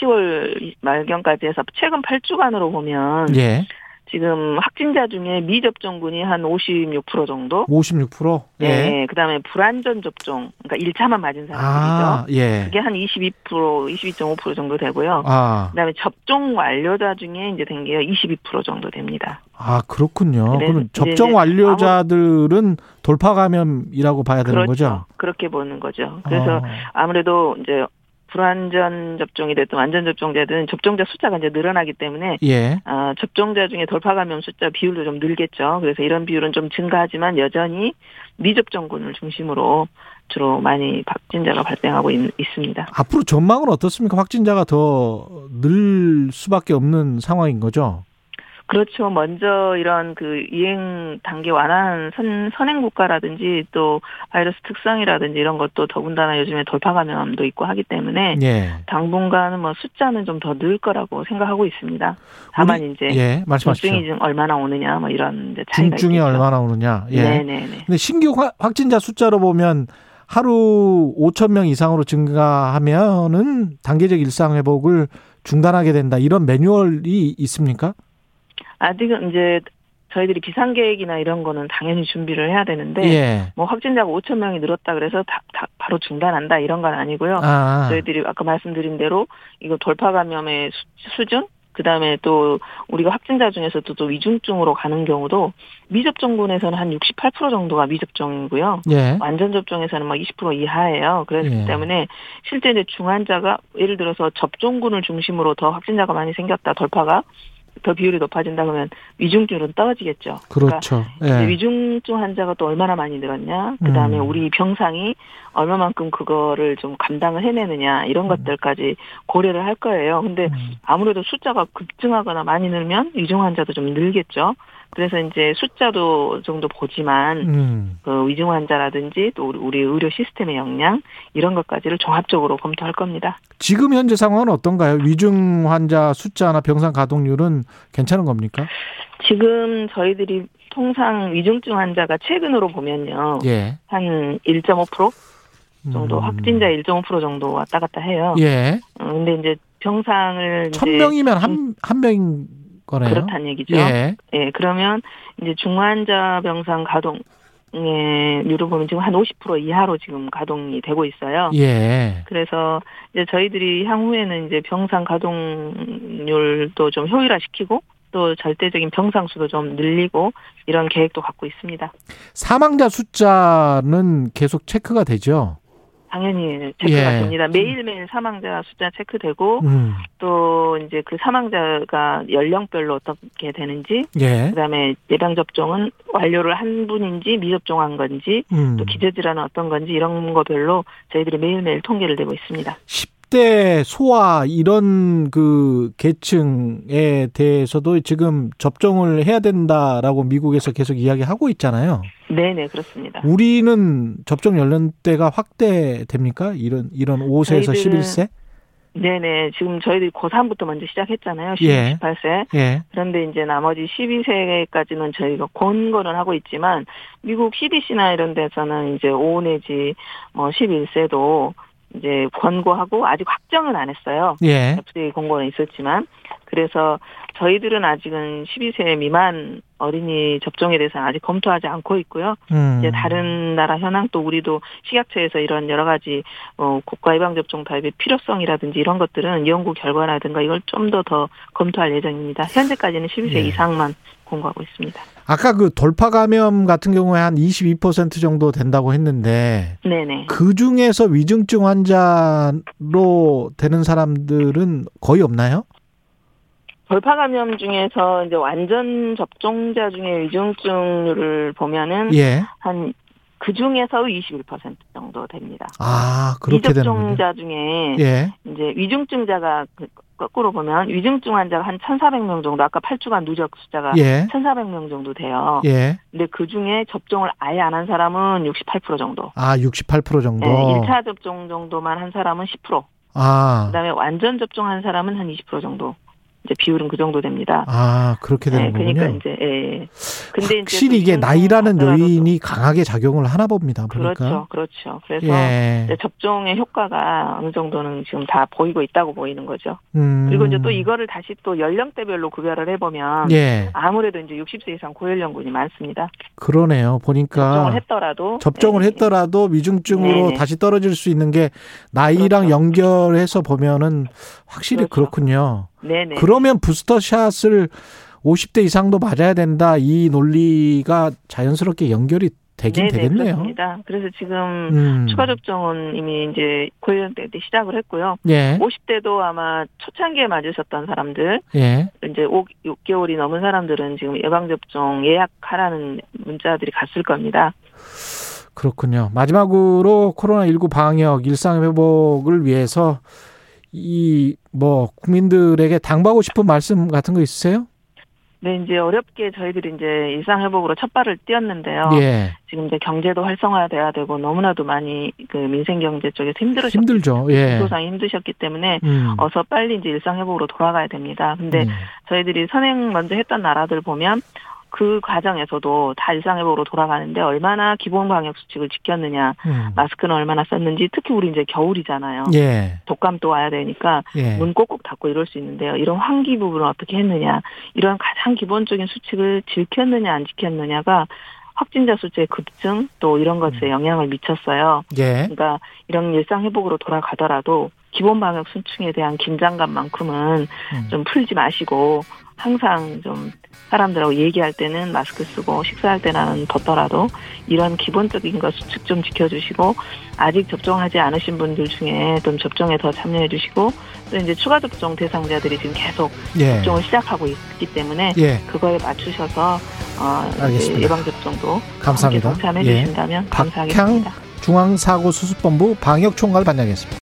10월 말경까지 해서 최근 8주간으로 보면 예. 지금 확진자 중에 미접종군이 한 56% 정도. 56%? 예. 네, 그다음에 불안전 접종, 그러니까 1차만 맞은 사람들이죠. 아, 예. 그게 한 22%, 22.5% 정도 되고요. 아. 그다음에 접종 완료자 중에 이제 된 게 22% 정도 됩니다. 아, 그렇군요. 네, 그럼 이제 접종 이제 완료자들은 돌파 감염이라고 봐야 되는 그렇죠. 거죠? 그렇게 보는 거죠. 그래서 어. 아무래도 이제 불안전 접종이 됐든 완전 접종자든 접종자 숫자가 이제 늘어나기 때문에 예. 아, 접종자 중에 돌파 감염 숫자 비율도 좀 늘겠죠. 그래서 이런 비율은 좀 증가하지만 여전히 미접종군을 중심으로 주로 많이 확진자가 발생하고 있, 있습니다. 앞으로 전망은 어떻습니까? 확진자가 더 늘 수밖에 없는 상황인 거죠? 그렇죠. 먼저 이런 그 이행 단계 완화한 선, 선행 국가라든지 또 바이러스 특성이라든지 이런 것도 더군다나 요즘에 돌파 감염도 있고 하기 때문에 예. 당분간은 뭐 숫자는 좀 더 늘 거라고 생각하고 있습니다. 다만 우리- 이제 예, 말씀하십시오. 중증이 좀 얼마나 오느냐 뭐 이런 이제 차이가 중증이 있겠죠. 얼마나 오느냐? 예. 네네네. 근데 신규 화- 확진자 숫자로 보면 하루 5천 명 이상으로 증가하면은 단계적 일상 회복을 중단하게 된다. 이런 매뉴얼이 있습니까? 아직은 이제 저희들이 비상 계획이나 이런 거는 당연히 준비를 해야 되는데 예. 뭐 확진자가 5천 명이 늘었다 그래서 다, 다 바로 중단한다 이런 건 아니고요. 아. 저희들이 아까 말씀드린 대로 이거 돌파 감염의 수, 수준 그다음에 또 우리가 확진자 중에서도 또 위중증으로 가는 경우도 미접종군에서는 한 68% 정도가 미접종이고요. 예. 완전 접종에서는 막 20% 이하예요. 그렇기 예. 때문에 실제 이제 중환자가 예를 들어서 접종군을 중심으로 더 확진자가 많이 생겼다 돌파가 더 비율이 높아진다 그러면 위중증은 떨어지겠죠. 그렇죠. 그러니까 예. 위중증 환자가 또 얼마나 많이 늘었냐, 그 다음에 음. 우리 병상이 얼마만큼 그거를 좀 감당을 해내느냐 이런 것들까지 고려를 할 거예요. 근데 음. 아무래도 숫자가 급증하거나 많이 늘면 위중 환자도 좀 늘겠죠. 그래서 이제 숫자도 정도 보지만 음. 그 위중 환자라든지 또 우리- 의료 시스템의 역량 이런 것까지를 종합적으로 검토할 겁니다. 지금 현재 상황은 어떤가요? 위중 환자 숫자나 병상 가동률은 괜찮은 겁니까? 지금 저희들이 통상 위중증 환자가 최근으로 보면요. 예. 한 1.5% 정도 음. 확진자 1.5% 정도 왔다 갔다 해요. 예. 어, 근데 이제 병상을 천 이제 명이면 한, 한 명인 거네요. 그렇다는 얘기죠. 예. 예, 그러면 이제 중환자 병상 가동의 률을 보면 지금 한 50% 이하로 지금 가동이 되고 있어요. 예. 그래서 이제 저희들이 향후에는 이제 병상 가동률도 좀 효율화시키고 또 절대적인 병상 수도 좀 늘리고 이런 계획도 갖고 있습니다. 사망자 숫자는 계속 체크가 되죠. 당연히 체크가 예. 됩니다. 매일매일 사망자 숫자 체크되고 음. 또 이제 그 사망자가 연령별로 어떻게 되는지 예. 그다음에 예방 접종은 완료를 한 분인지 미접종한 건지 음. 또 기저질환은 어떤 건지 이런 거별로 저희들이 매일매일 통계를 내고 있습니다. 10대 소아 이런 그 계층에 대해서도 지금 접종을 해야 된다라고 미국에서 계속 이야기하고 있잖아요. 네 네 그렇습니다. 우리는 접종 연령대가 확대됩니까? 이런 이런 5세에서 저희들은 11세? 네 네 지금 저희들이 고3부터 먼저 시작했잖아요. 16, 예. 18세. 예. 그런데 이제 나머지 12세까지는 저희가 권고는 하고 있지만 미국 CDC나 이런 데서는 이제 5 내지 뭐 11세도 이제 권고하고 아직 확정은 안 했어요. 예. FDA 공고는 있었지만 그래서 저희들은 아직은 12세 미만 어린이 접종에 대해서는 아직 검토하지 않고 있고요. 음. 이제 다른 나라 현황 또 우리도 식약처에서 이런 여러 가지 어, 국가 예방 접종 타입의 필요성이라든지 이런 것들은 연구 결과라든가 이걸 좀 더더 검토할 예정입니다. 현재까지는 12세 예. 이상만 공고하고 있습니다. 아까 그 돌파 감염 같은 경우에 한 22% 정도 된다고 했는데 네네. 그 중에서 위중증 환자로 되는 사람들은 거의 없나요? 돌파 감염 중에서 이제 완전 접종자 중에 위중증률을 보면은 예. 한그 중에서 21% 정도 됩니다. 아, 그렇게 되는군요. 미접종자 중에 예. 이제 위중증자가 그- 거꾸로 보면 위중증 환자가 한 1,400명 정도 아까 8주간 누적 숫자가 예. 1,400명 정도 돼요. 예. 근데 그 중에 접종을 아예 안 한 사람은 68% 정도. 아, 68% 정도. 네, 1차 접종 정도만 한 사람은 10%. 아. 그다음에 완전 접종한 사람은 한 20% 정도. 이제 비율은 그 정도 됩니다. 아, 그렇게 되는 네, 거군요. 그러니까 이제 예. 근데 확실히 이제 이게 또 나이라는 요인이 강하게 작용을 하나 봅니다. 보니까. 그렇죠, 그렇죠. 그래서 예. 접종의 효과가 어느 정도는 지금 다 보이고 있다고 보이는 거죠. 음. 그리고 이제 또 이거를 다시 또 연령대별로 구별을 해보면 예. 아무래도 이제 60세 이상 고연령군이 많습니다. 그러네요. 보니까 접종을 했더라도 접종을 예, 했더라도 위중증으로 네네. 다시 떨어질 수 있는 게 나이랑 그렇죠. 연결해서 보면은 확실히 그렇군요 네네. 그러면 부스터 샷을 50대 이상도 맞아야 된다 이 논리가 자연스럽게 연결이 되긴 네네, 되겠네요. 그렇습니다. 그래서 지금 음. 추가 접종은 이미 이제 고연령 때 시작을 했고요. 예. 50대도 아마 초창기에 맞으셨던 사람들, 예. 이제 5, 6개월이 넘은 사람들은 지금 예방 접종 예약하라는 문자들이 갔을 겁니다. 그렇군요. 마지막으로 코로나 19 방역 일상 회복을 위해서 이 뭐 국민들에게 당부하고 싶은 말씀 같은 거 있으세요? 네, 이제 어렵게 저희들이 이제 일상회복으로 첫 발을 띄었는데요. 예. 지금 이제 경제도 활성화돼야 되고 너무나도 많이 그 민생 경제 쪽에서 힘들으셨 힘들죠. 예. 구조상 힘드셨기 때문에 음. 어서 빨리 이제 일상회복으로 돌아가야 됩니다. 근데 음. 저희들이 선행 먼저 했던 나라들 보면 그 과정에서도 다 일상회복으로 돌아가는데 얼마나 기본 방역 수칙을 지켰느냐, 음. 마스크는 얼마나 썼는지 특히 우리 이제 겨울이잖아요. 예. 독감도 와야 되니까 예. 문 꼭꼭 닫고 이럴 수 있는데요. 이런 환기 부분을 어떻게 했느냐, 이런 가장 기본적인 수칙을 지켰느냐 안 지켰느냐가 확진자 숫자의 급증 또 이런 것에 영향을 미쳤어요. 예. 그러니까 이런 일상 회복으로 돌아가더라도 기본 방역 수칙에 대한 긴장감만큼은 음. 좀 풀지 마시고 항상 좀 사람들하고 얘기할 때는 마스크 쓰고 식사할 때는 벗더라도 이런 기본적인 것 수칙 좀 지켜주시고 아직 접종하지 않으신 분들 중에 좀 접종에 더 참여해 주시고 또 이제 추가 접종 대상자들이 지금 계속 예. 접종을 시작하고 있기 때문에 예. 그거에 맞추셔서 어. 예방 접종도 감사합니다. 함께 동참해 예. 주신다면 감사하겠습니다. 중앙사고수습본부 방역총괄 반장이었습니다.